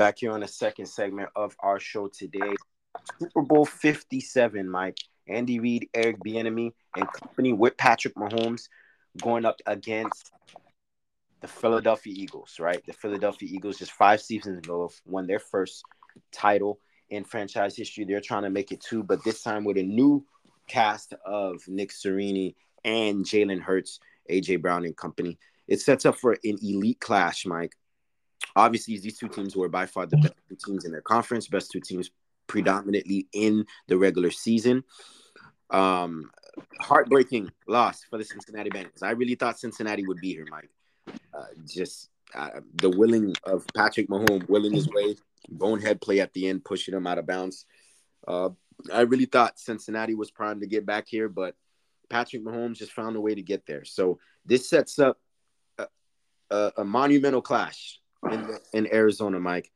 Back here on the second segment of our show today. Super Bowl 57, Mike. Andy Reid, Eric Bieniemy, and company with Patrick Mahomes going up against the Philadelphia Eagles, right? The Philadelphia Eagles just five seasons ago won their first title in franchise history. They're trying to make it two, but this time with a new cast of Nick Sirianni and Jalen Hurts, AJ Brown and company. It sets up for an elite clash, Mike obviously these two teams were by far the best two teams in their conference, best two teams predominantly in the regular season. Um, heartbreaking loss for the Cincinnati Bengals. I really thought Cincinnati would be here, Mike. Uh, just uh, the willing of Patrick Mahomes willing his way, bonehead play at the end, pushing him out of bounds. Uh, I really thought Cincinnati was primed to get back here, but Patrick Mahomes just found a way to get there. So this sets up a, a, a monumental clash in, in Arizona, Mike.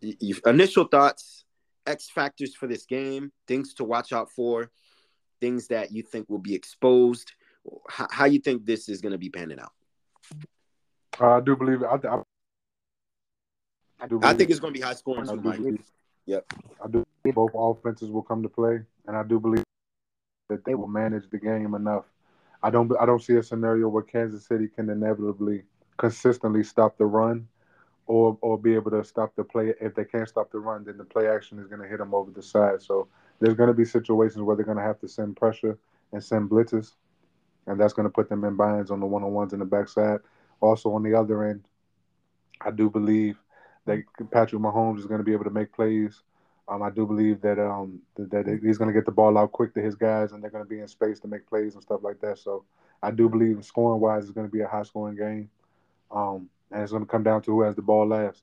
You, initial thoughts, X factors for this game, things to watch out for, things that you think will be exposed. How, how you think this is going to be panning out? Uh, I do believe I, I, I, do believe, I think it's going to be high scoring. Too, Mike. Believe, yep. I do both offenses will come to play, and I do believe that they will manage the game enough. I don't. I don't see a scenario where Kansas City can inevitably consistently stop the run or or be able to stop the play. If they can't stop the run, then the play action is going to hit them over the side. So there's going to be situations where they're going to have to send pressure and send blitzes, and that's going to put them in binds on the one on ones in the backside. Also on the other end, I do believe that Patrick Mahomes is going to be able to make plays. Um, I do believe that um that he's going to get the ball out quick to his guys, and they're going to be in space to make plays and stuff like that. So I do believe scoring wise, it's going to be a high scoring game. Um, and it's going to come down to who has the ball last.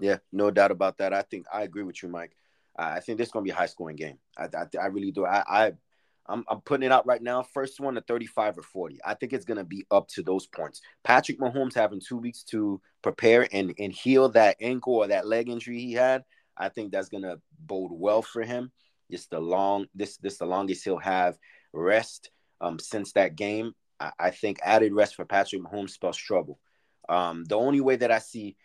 Yeah, no doubt about that. I think I agree with you, Mike. I think this is going to be a high scoring game. I, I, I really do. I, I I'm, I'm putting it out right now. First one to 35 or 40. I think it's going to be up to those points. Patrick Mahomes having two weeks to prepare and, and heal that ankle or that leg injury he had. I think that's going to bode well for him. It's the long this this the longest he'll have rest um, since that game. I, think added rest for Patrick Mahomes spells trouble. Um, the only way that I see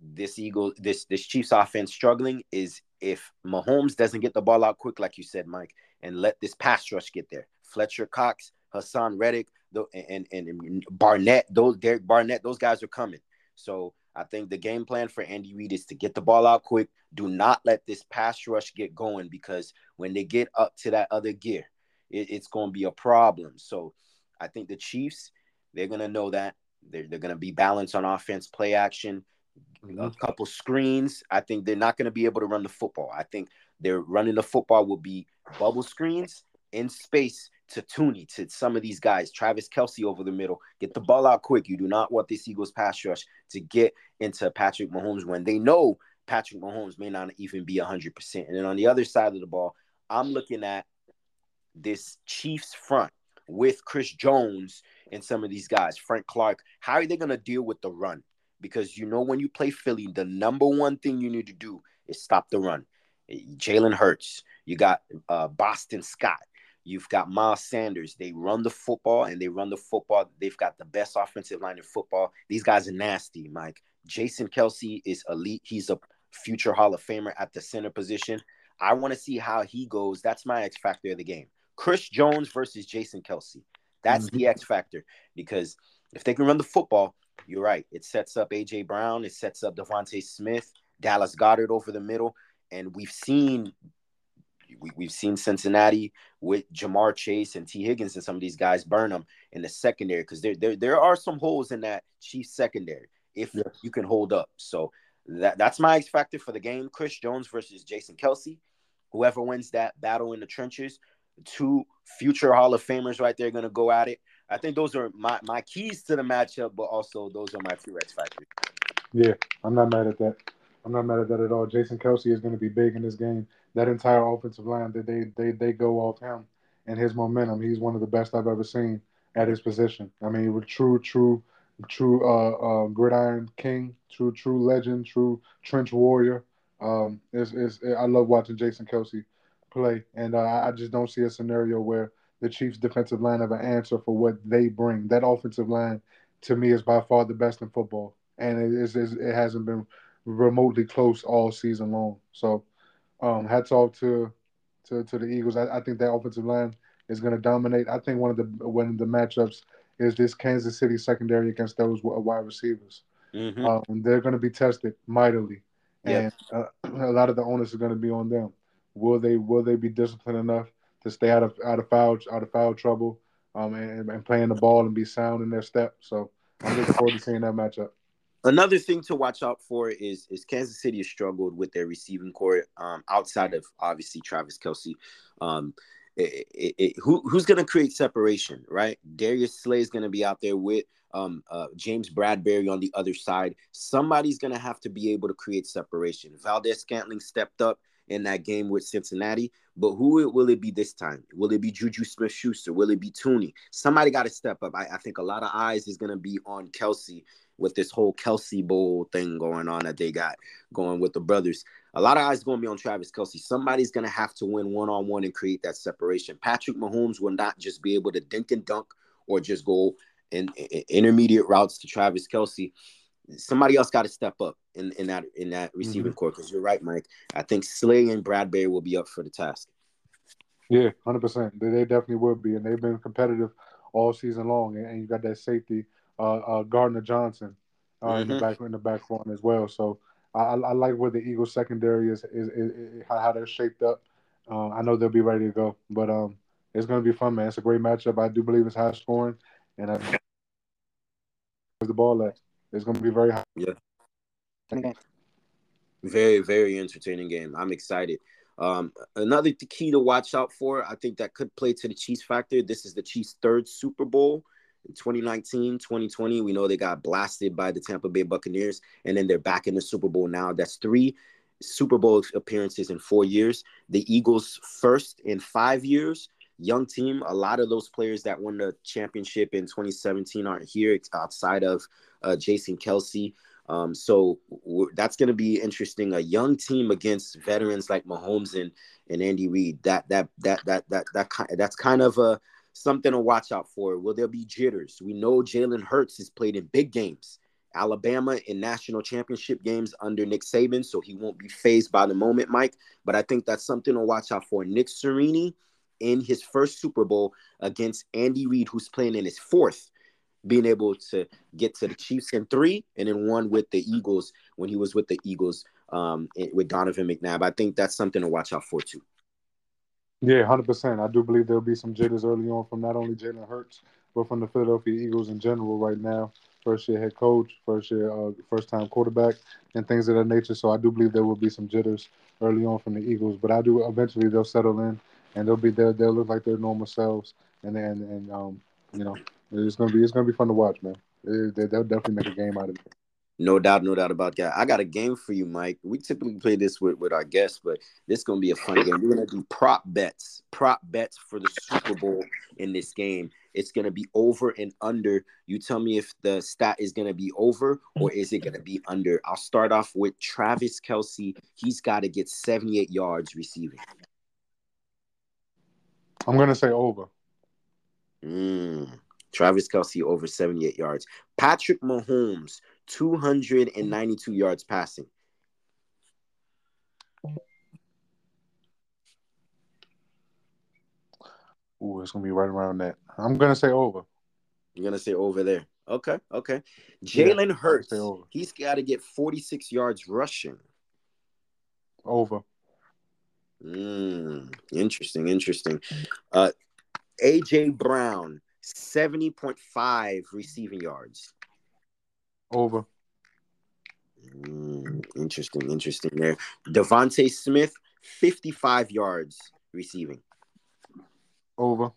this Eagle, this this Chiefs offense struggling is if Mahomes doesn't get the ball out quick, like you said, Mike, and let this pass rush get there. Fletcher Cox, Haason Reddick, and, and, and Barnett, those Derek Barnett, those guys are coming. So I think the game plan for Andy Reid is to get the ball out quick. Do not let this pass rush get going because when they get up to that other gear, it, it's going to be a problem. So I think the Chiefs, they're going to know that. They're, they're going to be balanced on offense, play action, mm-hmm. a couple screens. I think they're not going to be able to run the football. I think they're running the football will be bubble screens in space to Toney, to some of these guys, Travis Kelce over the middle. Get the ball out quick. You do not want this Eagles pass rush to get into Patrick Mahomes when they know Patrick Mahomes may not even be 100%. And then on the other side of the ball, I'm looking at this Chiefs front with Chris Jones and some of these guys, Frank Clark, how are they going to deal with the run? Because you know, when you play Philly, the number one thing you need to do is stop the run. Jalen Hurts, you got uh, Boston Scott, you've got Miles Sanders. They run the football and they run the football. They've got the best offensive line in football. These guys are nasty, Mike. Jason Kelce is elite. He's a future Hall of Famer at the center position. I want to see how he goes. That's my X factor of the game. Chris Jones versus Jason Kelce. That's mm-hmm. the X factor because if they can run the football, you're right. It sets up AJ Brown, it sets up DeVonta Smith, Dallas Goedert over the middle, and we've seen we, have seen Cincinnati with Ja'Marr Chase and Tee Higgins and some of these guys burn them in the secondary because there, there there are some holes in that Chiefs secondary if yes. you can hold up. So that that's my X factor for the game. Chris Jones versus Jason Kelce. Whoever wins that battle in the trenches two future Hall of Famers right there going to go at it. I think those are my, my keys to the matchup, but also those are my few X factors. Yeah, I'm not mad at that. I'm not mad at that at all. Jason Kelce is going to be big in this game. That entire offensive line, that they they they go off him and his momentum. He's one of the best I've ever seen at his position. I mean, with true, true, true uh, uh, gridiron king, true, true legend, true trench warrior. Um, it's, it's, I love watching Jason Kelce play, and uh, I just don't see a scenario where the Chiefs' defensive line have an answer for what they bring. That offensive line, to me, is by far the best in football, and it is it hasn't been remotely close all season long. So, um, hats off to to, to the Eagles. I, I think that offensive line is going to dominate. I think one of the one of the matchups is this Kansas City secondary against those wide receivers. Mm-hmm. Um, they're going to be tested mightily, and uh, a lot of the onus is going to be on them. Will they will they be disciplined enough to stay out of out of foul out of foul trouble, um, and, and playing the ball and be sound in their step? So I'm looking forward to seeing that matchup. Another thing to watch out for is is Kansas City has struggled with their receiving core um, outside of obviously Travis Kelce. Um, it, it, it, who who's going to create separation, right? Darius Slay is going to be out there with um, uh, James Bradberry on the other side. Somebody's going to have to be able to create separation. Valdes-Scantling stepped up in that game with Cincinnati, but who will it be this time? Will it be JuJu Smith-Schuster? Will it be Thuney? Somebody got to step up. I, I, think a lot of eyes is going to be on Kelce with this whole Kelce Bowl thing going on that they got going with the brothers. A lot of eyes going to be on Travis Kelce. Somebody's going to have to win one on one and create that separation. Patrick Mahomes will not just be able to dink and dunk or just go in, in intermediate routes to Travis Kelce. Somebody else got to step up in, in that in that receiving mm-hmm. core because you're right, Mike. I think Slay and Bradberry will be up for the task. Yeah, hundred percent. They, they definitely will be, and they've been competitive all season long. And, you got that safety, uh, uh, Gardner Johnson, uh, mm-hmm. in the mm-hmm. back in the back front as well. So I, I like where the Eagles secondary is, is, is, is how they're shaped up. Uh, I know they'll be ready to go, but um, it's going to be fun, man. It's a great matchup. I do believe it's high scoring, and I the ball at. It's going to be very high. Yeah. Very, very entertaining game. I'm excited. Um, another key to watch out for, I think that could play to the Chiefs factor. This is the Chiefs' third Super Bowl in 2019, 2020. We know they got blasted by the Tampa Bay Buccaneers, and then they're back in the Super Bowl now. That's three Super Bowl appearances in four years. The Eagles' first in five years. Young team. A lot of those players that won the championship in 2017 aren't here outside of uh, Jason Kelce. Um, so that's going to be interesting. A young team against veterans like Mahomes and, and Andy Reid. That that that that that that that's kind of a something to watch out for. Will there be jitters? We know Jalen Hurts has played in big games, Alabama in national championship games under Nick Saban, so he won't be fazed by the moment, Mike. But I think that's something to watch out for. Nick Sirianni in his first Super Bowl against Andy Reid, who's playing in his fourth, being able to get to the Chiefs in three, and then one with the Eagles when he was with the Eagles um, with Donovan McNabb. I think that's something to watch out for too. Yeah, hundred percent. I do believe there'll be some jitters early on from not only Jalen Hurts, but from the Philadelphia Eagles in general right now. First year head coach, first year, uh, first time quarterback, and things of that nature. So I do believe there will be some jitters early on from the Eagles, but I do eventually they'll settle in and they'll be there. They'll look like their normal selves, and then and um, you know, it's gonna be it's gonna be fun to watch, man. They'll definitely make a game out of it. No doubt, no doubt about that. I got a game for you, Mike. We typically play this with, with our guests, but this is gonna be a fun game. We're gonna do prop bets, prop bets for the Super Bowl in this game. It's gonna be over and under. You tell me if the stat is gonna be over or is it gonna be under. I'll start off with Travis Kelce. He's got to get 78 yards receiving. I'm gonna say over. Mm. Travis Kelce over 78 yards. Patrick Mahomes 292 yards passing. Ooh, it's gonna be right around that. I'm gonna say over. You're gonna say over there. Okay, okay. Jalen yeah, Hurts, he's got to get 46 yards rushing. Over. Mm, interesting, interesting. Uh, AJ Brown, 70.5 receiving yards. Over. Mm, interesting, interesting there. DeVonta Smith, 55 yards receiving. Over.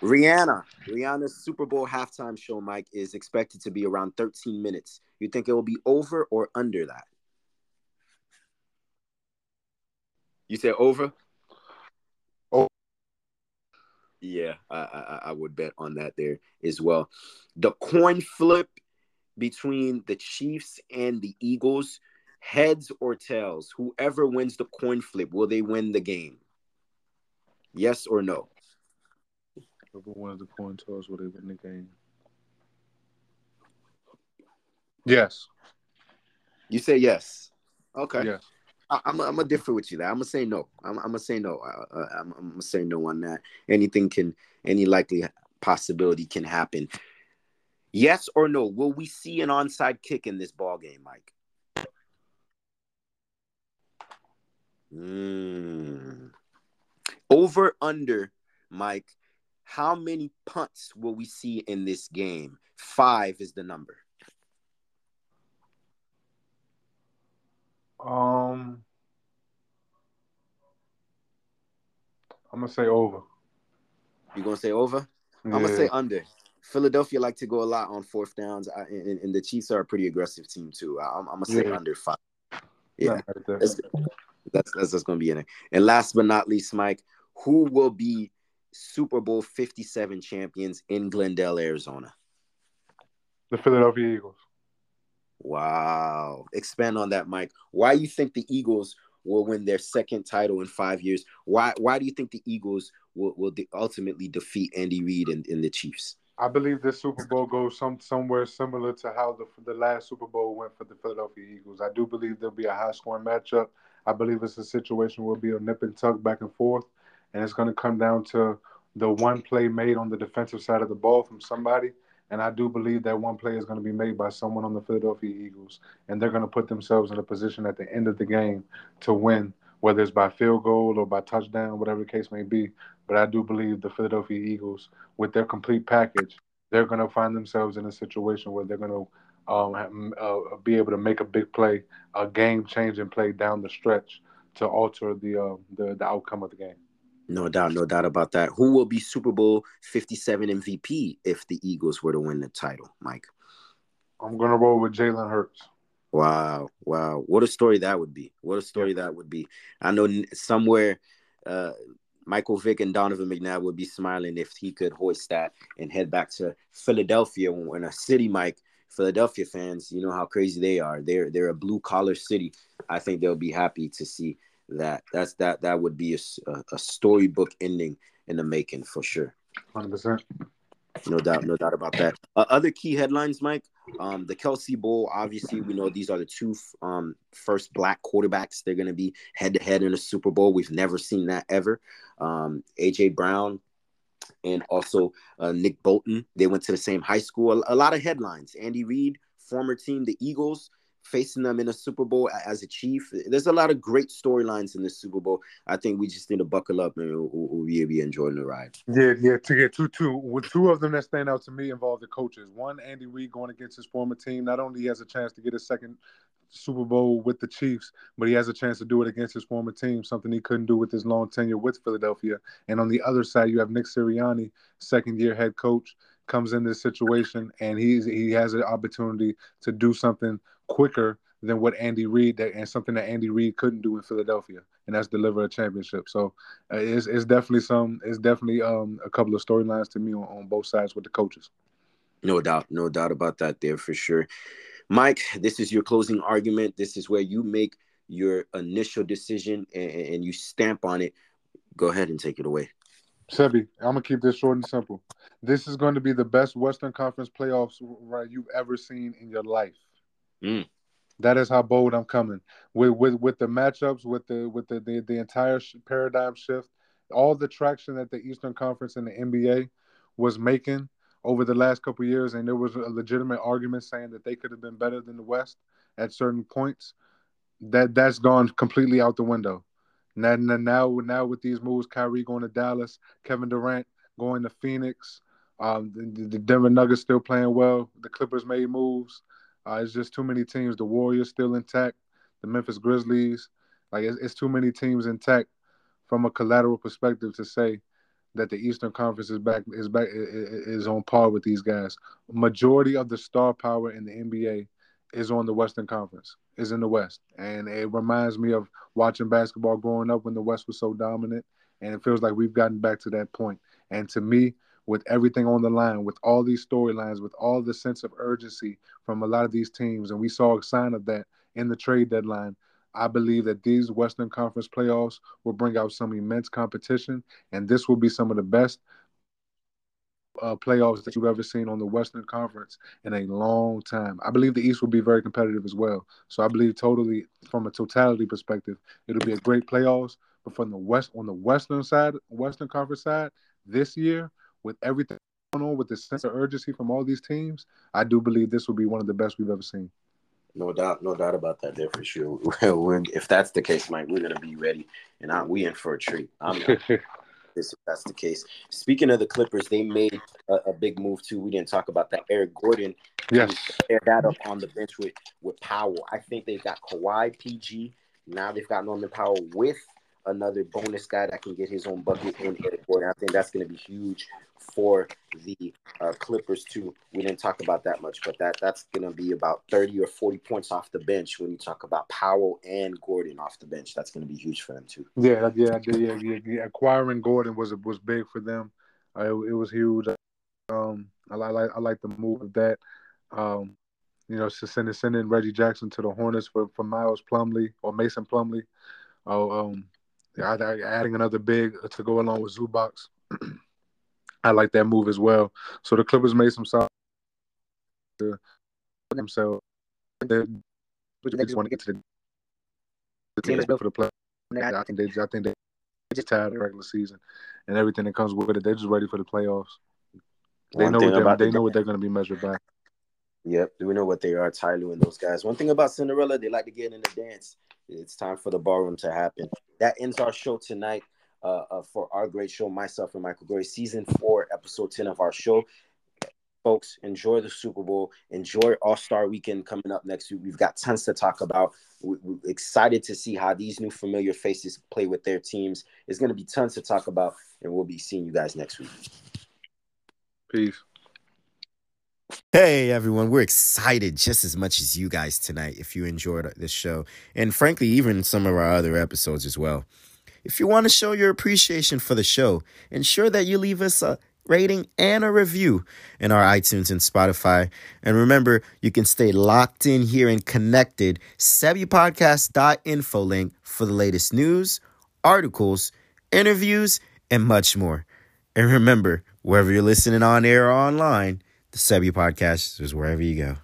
Rihanna, Rihanna's Super Bowl halftime show, Mike, is expected to be around 13 minutes. You think it will be over or under that? You said over? Oh. Yeah, I, I, I would bet on that there as well. The coin flip between the Chiefs and the Eagles, heads or tails, whoever wins the coin flip, will they win the game? Yes or no? Whoever wins the coin toss, will they win the game? Yes. You say yes. Okay. Yes. I, I'm I'm gonna differ with you there. I'm gonna say no. I'm, I'm gonna say no. I'm, I'm gonna say no on that. Anything can, any likely possibility can happen. Yes or no? Will we see an onside kick in this ball game, Mike? Mm. Over under, Mike. How many punts will we see in this game? Five is the number. Um, Um, I'm gonna say over. You gonna say over? Yeah. I'm gonna say under. Philadelphia like to go a lot on fourth downs, I, and, and the Chiefs are a pretty aggressive team too. I, am gonna say Yeah. under five. Yeah, that's that's that's what's gonna be in it. And last but not least, Mike, who will be Super Bowl 57 champions in Glendale, Arizona? The Philadelphia Eagles. Wow. Expand on that, Mike. Why do you think the Eagles will win their second title in five years? Why why do you think the Eagles will, will de- ultimately defeat Andy Reid and, and the Chiefs? I believe this Super Bowl goes some somewhere similar to how the the last Super Bowl went for the Philadelphia Eagles. I do believe there'll be a high scoring matchup. I believe it's a situation where it'll be a nip and tuck back and forth, and it's going to come down to the one play made on the defensive side of the ball from somebody. And I do believe that one play is going to be made by someone on the Philadelphia Eagles, and they're going to put themselves in a position at the end of the game to win, whether it's by field goal or by touchdown, whatever the case may be. But I do believe the Philadelphia Eagles, with their complete package, they're going to find themselves in a situation where they're going to um, uh, be able to make a big play, a game-changing play down the stretch to alter the uh, the, the outcome of the game. No doubt, no doubt about that. Who will be Super Bowl 57 MVP if the Eagles were to win the title, Mike? I'm going to roll with Jalen Hurts. Wow, wow. What a story that would be. What a story that would be. I know somewhere uh, Michael Vick and Donovan McNabb would be smiling if he could hoist that and head back to Philadelphia when a city, Mike, Philadelphia fans, you know how crazy they are. They're they're a blue collar city. I think they'll be happy to see that. That's that that would be a storybook ending in the making for sure. 100%. No doubt, no doubt about that. Uh, other key headlines, Mike. Um, the Kelce Bowl. Obviously, we know these are the two um, first black quarterbacks. They're going to be head to head in a Super Bowl. We've never seen that ever. Um, AJ Brown and also uh, Nick Bolton. They went to the same high school. A, a lot of headlines. Andy Reid, former team, the Eagles, facing them in a Super Bowl as a chief. There's a lot of great storylines in this Super Bowl. I think we just need to buckle up and we'll, we'll be, be enjoying the ride. Yeah, yeah. To get two, two, with two of them that stand out to me involve the coaches. One, Andy Reid going against his former team. Not only has a chance to get a second Super Bowl with the Chiefs, but he has a chance to do it against his former team, something he couldn't do with his long tenure with Philadelphia. And on the other side, you have Nick Sirianni, second year head coach, comes in this situation and he's he has an opportunity to do something quicker than what Andy Reid that and something that Andy Reid couldn't do in Philadelphia, and that's deliver a championship. So uh, it's it's definitely some it's definitely um a couple of storylines to me on, on both sides with the coaches. No doubt, no doubt about that there for sure. Mike, this is your closing argument. This is where you make your initial decision and, and you stamp on it. Go ahead and take it away. Sebi, I'm gonna keep this short and simple. This is going to be the best Western Conference playoffs right you've ever seen in your life. Mm. That is how bold I'm coming with with with the matchups, with the with the the, the entire sh- paradigm shift, all the traction that the Eastern Conference and the NBA was making over the last couple of years, and there was a legitimate argument saying that they could have been better than the West at certain points. That that's gone completely out the window. Now, now, now with these moves, Kyrie going to Dallas, Kevin Durant going to Phoenix, um, the, the Denver Nuggets still playing well. The Clippers made moves. Uh, it's just too many teams. The Warriors still intact. The Memphis Grizzlies, like it's, it's too many teams intact from a collateral perspective to say that the Eastern Conference is back is back is on par with these guys. Majority of the star power in the NBA is on the Western Conference, is in the West, and it reminds me of watching basketball growing up when the West was so dominant, and it feels like we've gotten back to that point. And to me, with everything on the line, with all these storylines, with all the sense of urgency from a lot of these teams, and we saw a sign of that in the trade deadline. I believe that these Western Conference playoffs will bring out some immense competition, and this will be some of the best uh, playoffs that you've ever seen on the Western Conference in a long time. I believe the East will be very competitive as well. So I believe totally from a totality perspective, it'll be a great playoffs. But from the West on the Western side, Western Conference side, this year with everything going on with the sense of urgency from all these teams, I do believe this will be one of the best we've ever seen. No doubt, no doubt about that. There for sure. if that's the case, Mike, we're gonna be ready, and I, we in for a treat. I'm this if that's the case. Speaking of the Clippers, they made a, a, big move too. We didn't talk about that. Eric Gordon, yes, pair that up on the bench with with Powell. I think they've got Kawhi, PG. Now they've got Norman Powell with another bonus guy that can get his own bucket in Eric Gordon. I think that's going to be huge for the uh, Clippers too. We didn't talk about that much, but that that's going to be about thirty or forty points off the bench when you talk about Powell and Gordon off the bench. That's going to be huge for them too. Yeah, yeah, yeah, yeah. yeah. Acquiring Gordon was was big for them. Uh, it, it, was huge. Um, I like I like the move of that. Um, you know, sending sending Reggie Jackson to the Hornets for, for Miles Plumlee or Mason Plumlee. Oh, um, adding another big to go along with Zubac. I like that move as well. So the Clippers made some solid to themselves. They just want to get to the, the team for the play. I think they, I think they just tired of the regular season and everything that comes with it. They're just ready for the playoffs. They One know what they know what they're going to be measured by. Yep, Do we know what they are, Tyler and those guys. One thing about Cinderella, they like to get in the dance. It's time for the ballroom to happen. That ends our show tonight. Uh, uh, for our great show, myself and Michael Gray, season four, episode 10 of our show. Folks, enjoy the Super Bowl. Enjoy All Star Weekend coming up next week. We've got tons to talk about. We, are excited to see how these new familiar faces play with their teams. It's going to be tons to talk about, and we'll be seeing you guys next week. Peace. Hey everyone, we're excited just as much as you guys tonight if you enjoyed this show, and frankly, even some of our other episodes as well. If you want to show your appreciation for the show, ensure that you leave us a rating and a review in our iTunes and Spotify. And remember, you can stay locked in here and connected. SebbyPodcast.info link for the latest news, articles, interviews, and much more. And remember, wherever you're listening on air or online, the Sebi Podcast is wherever you go.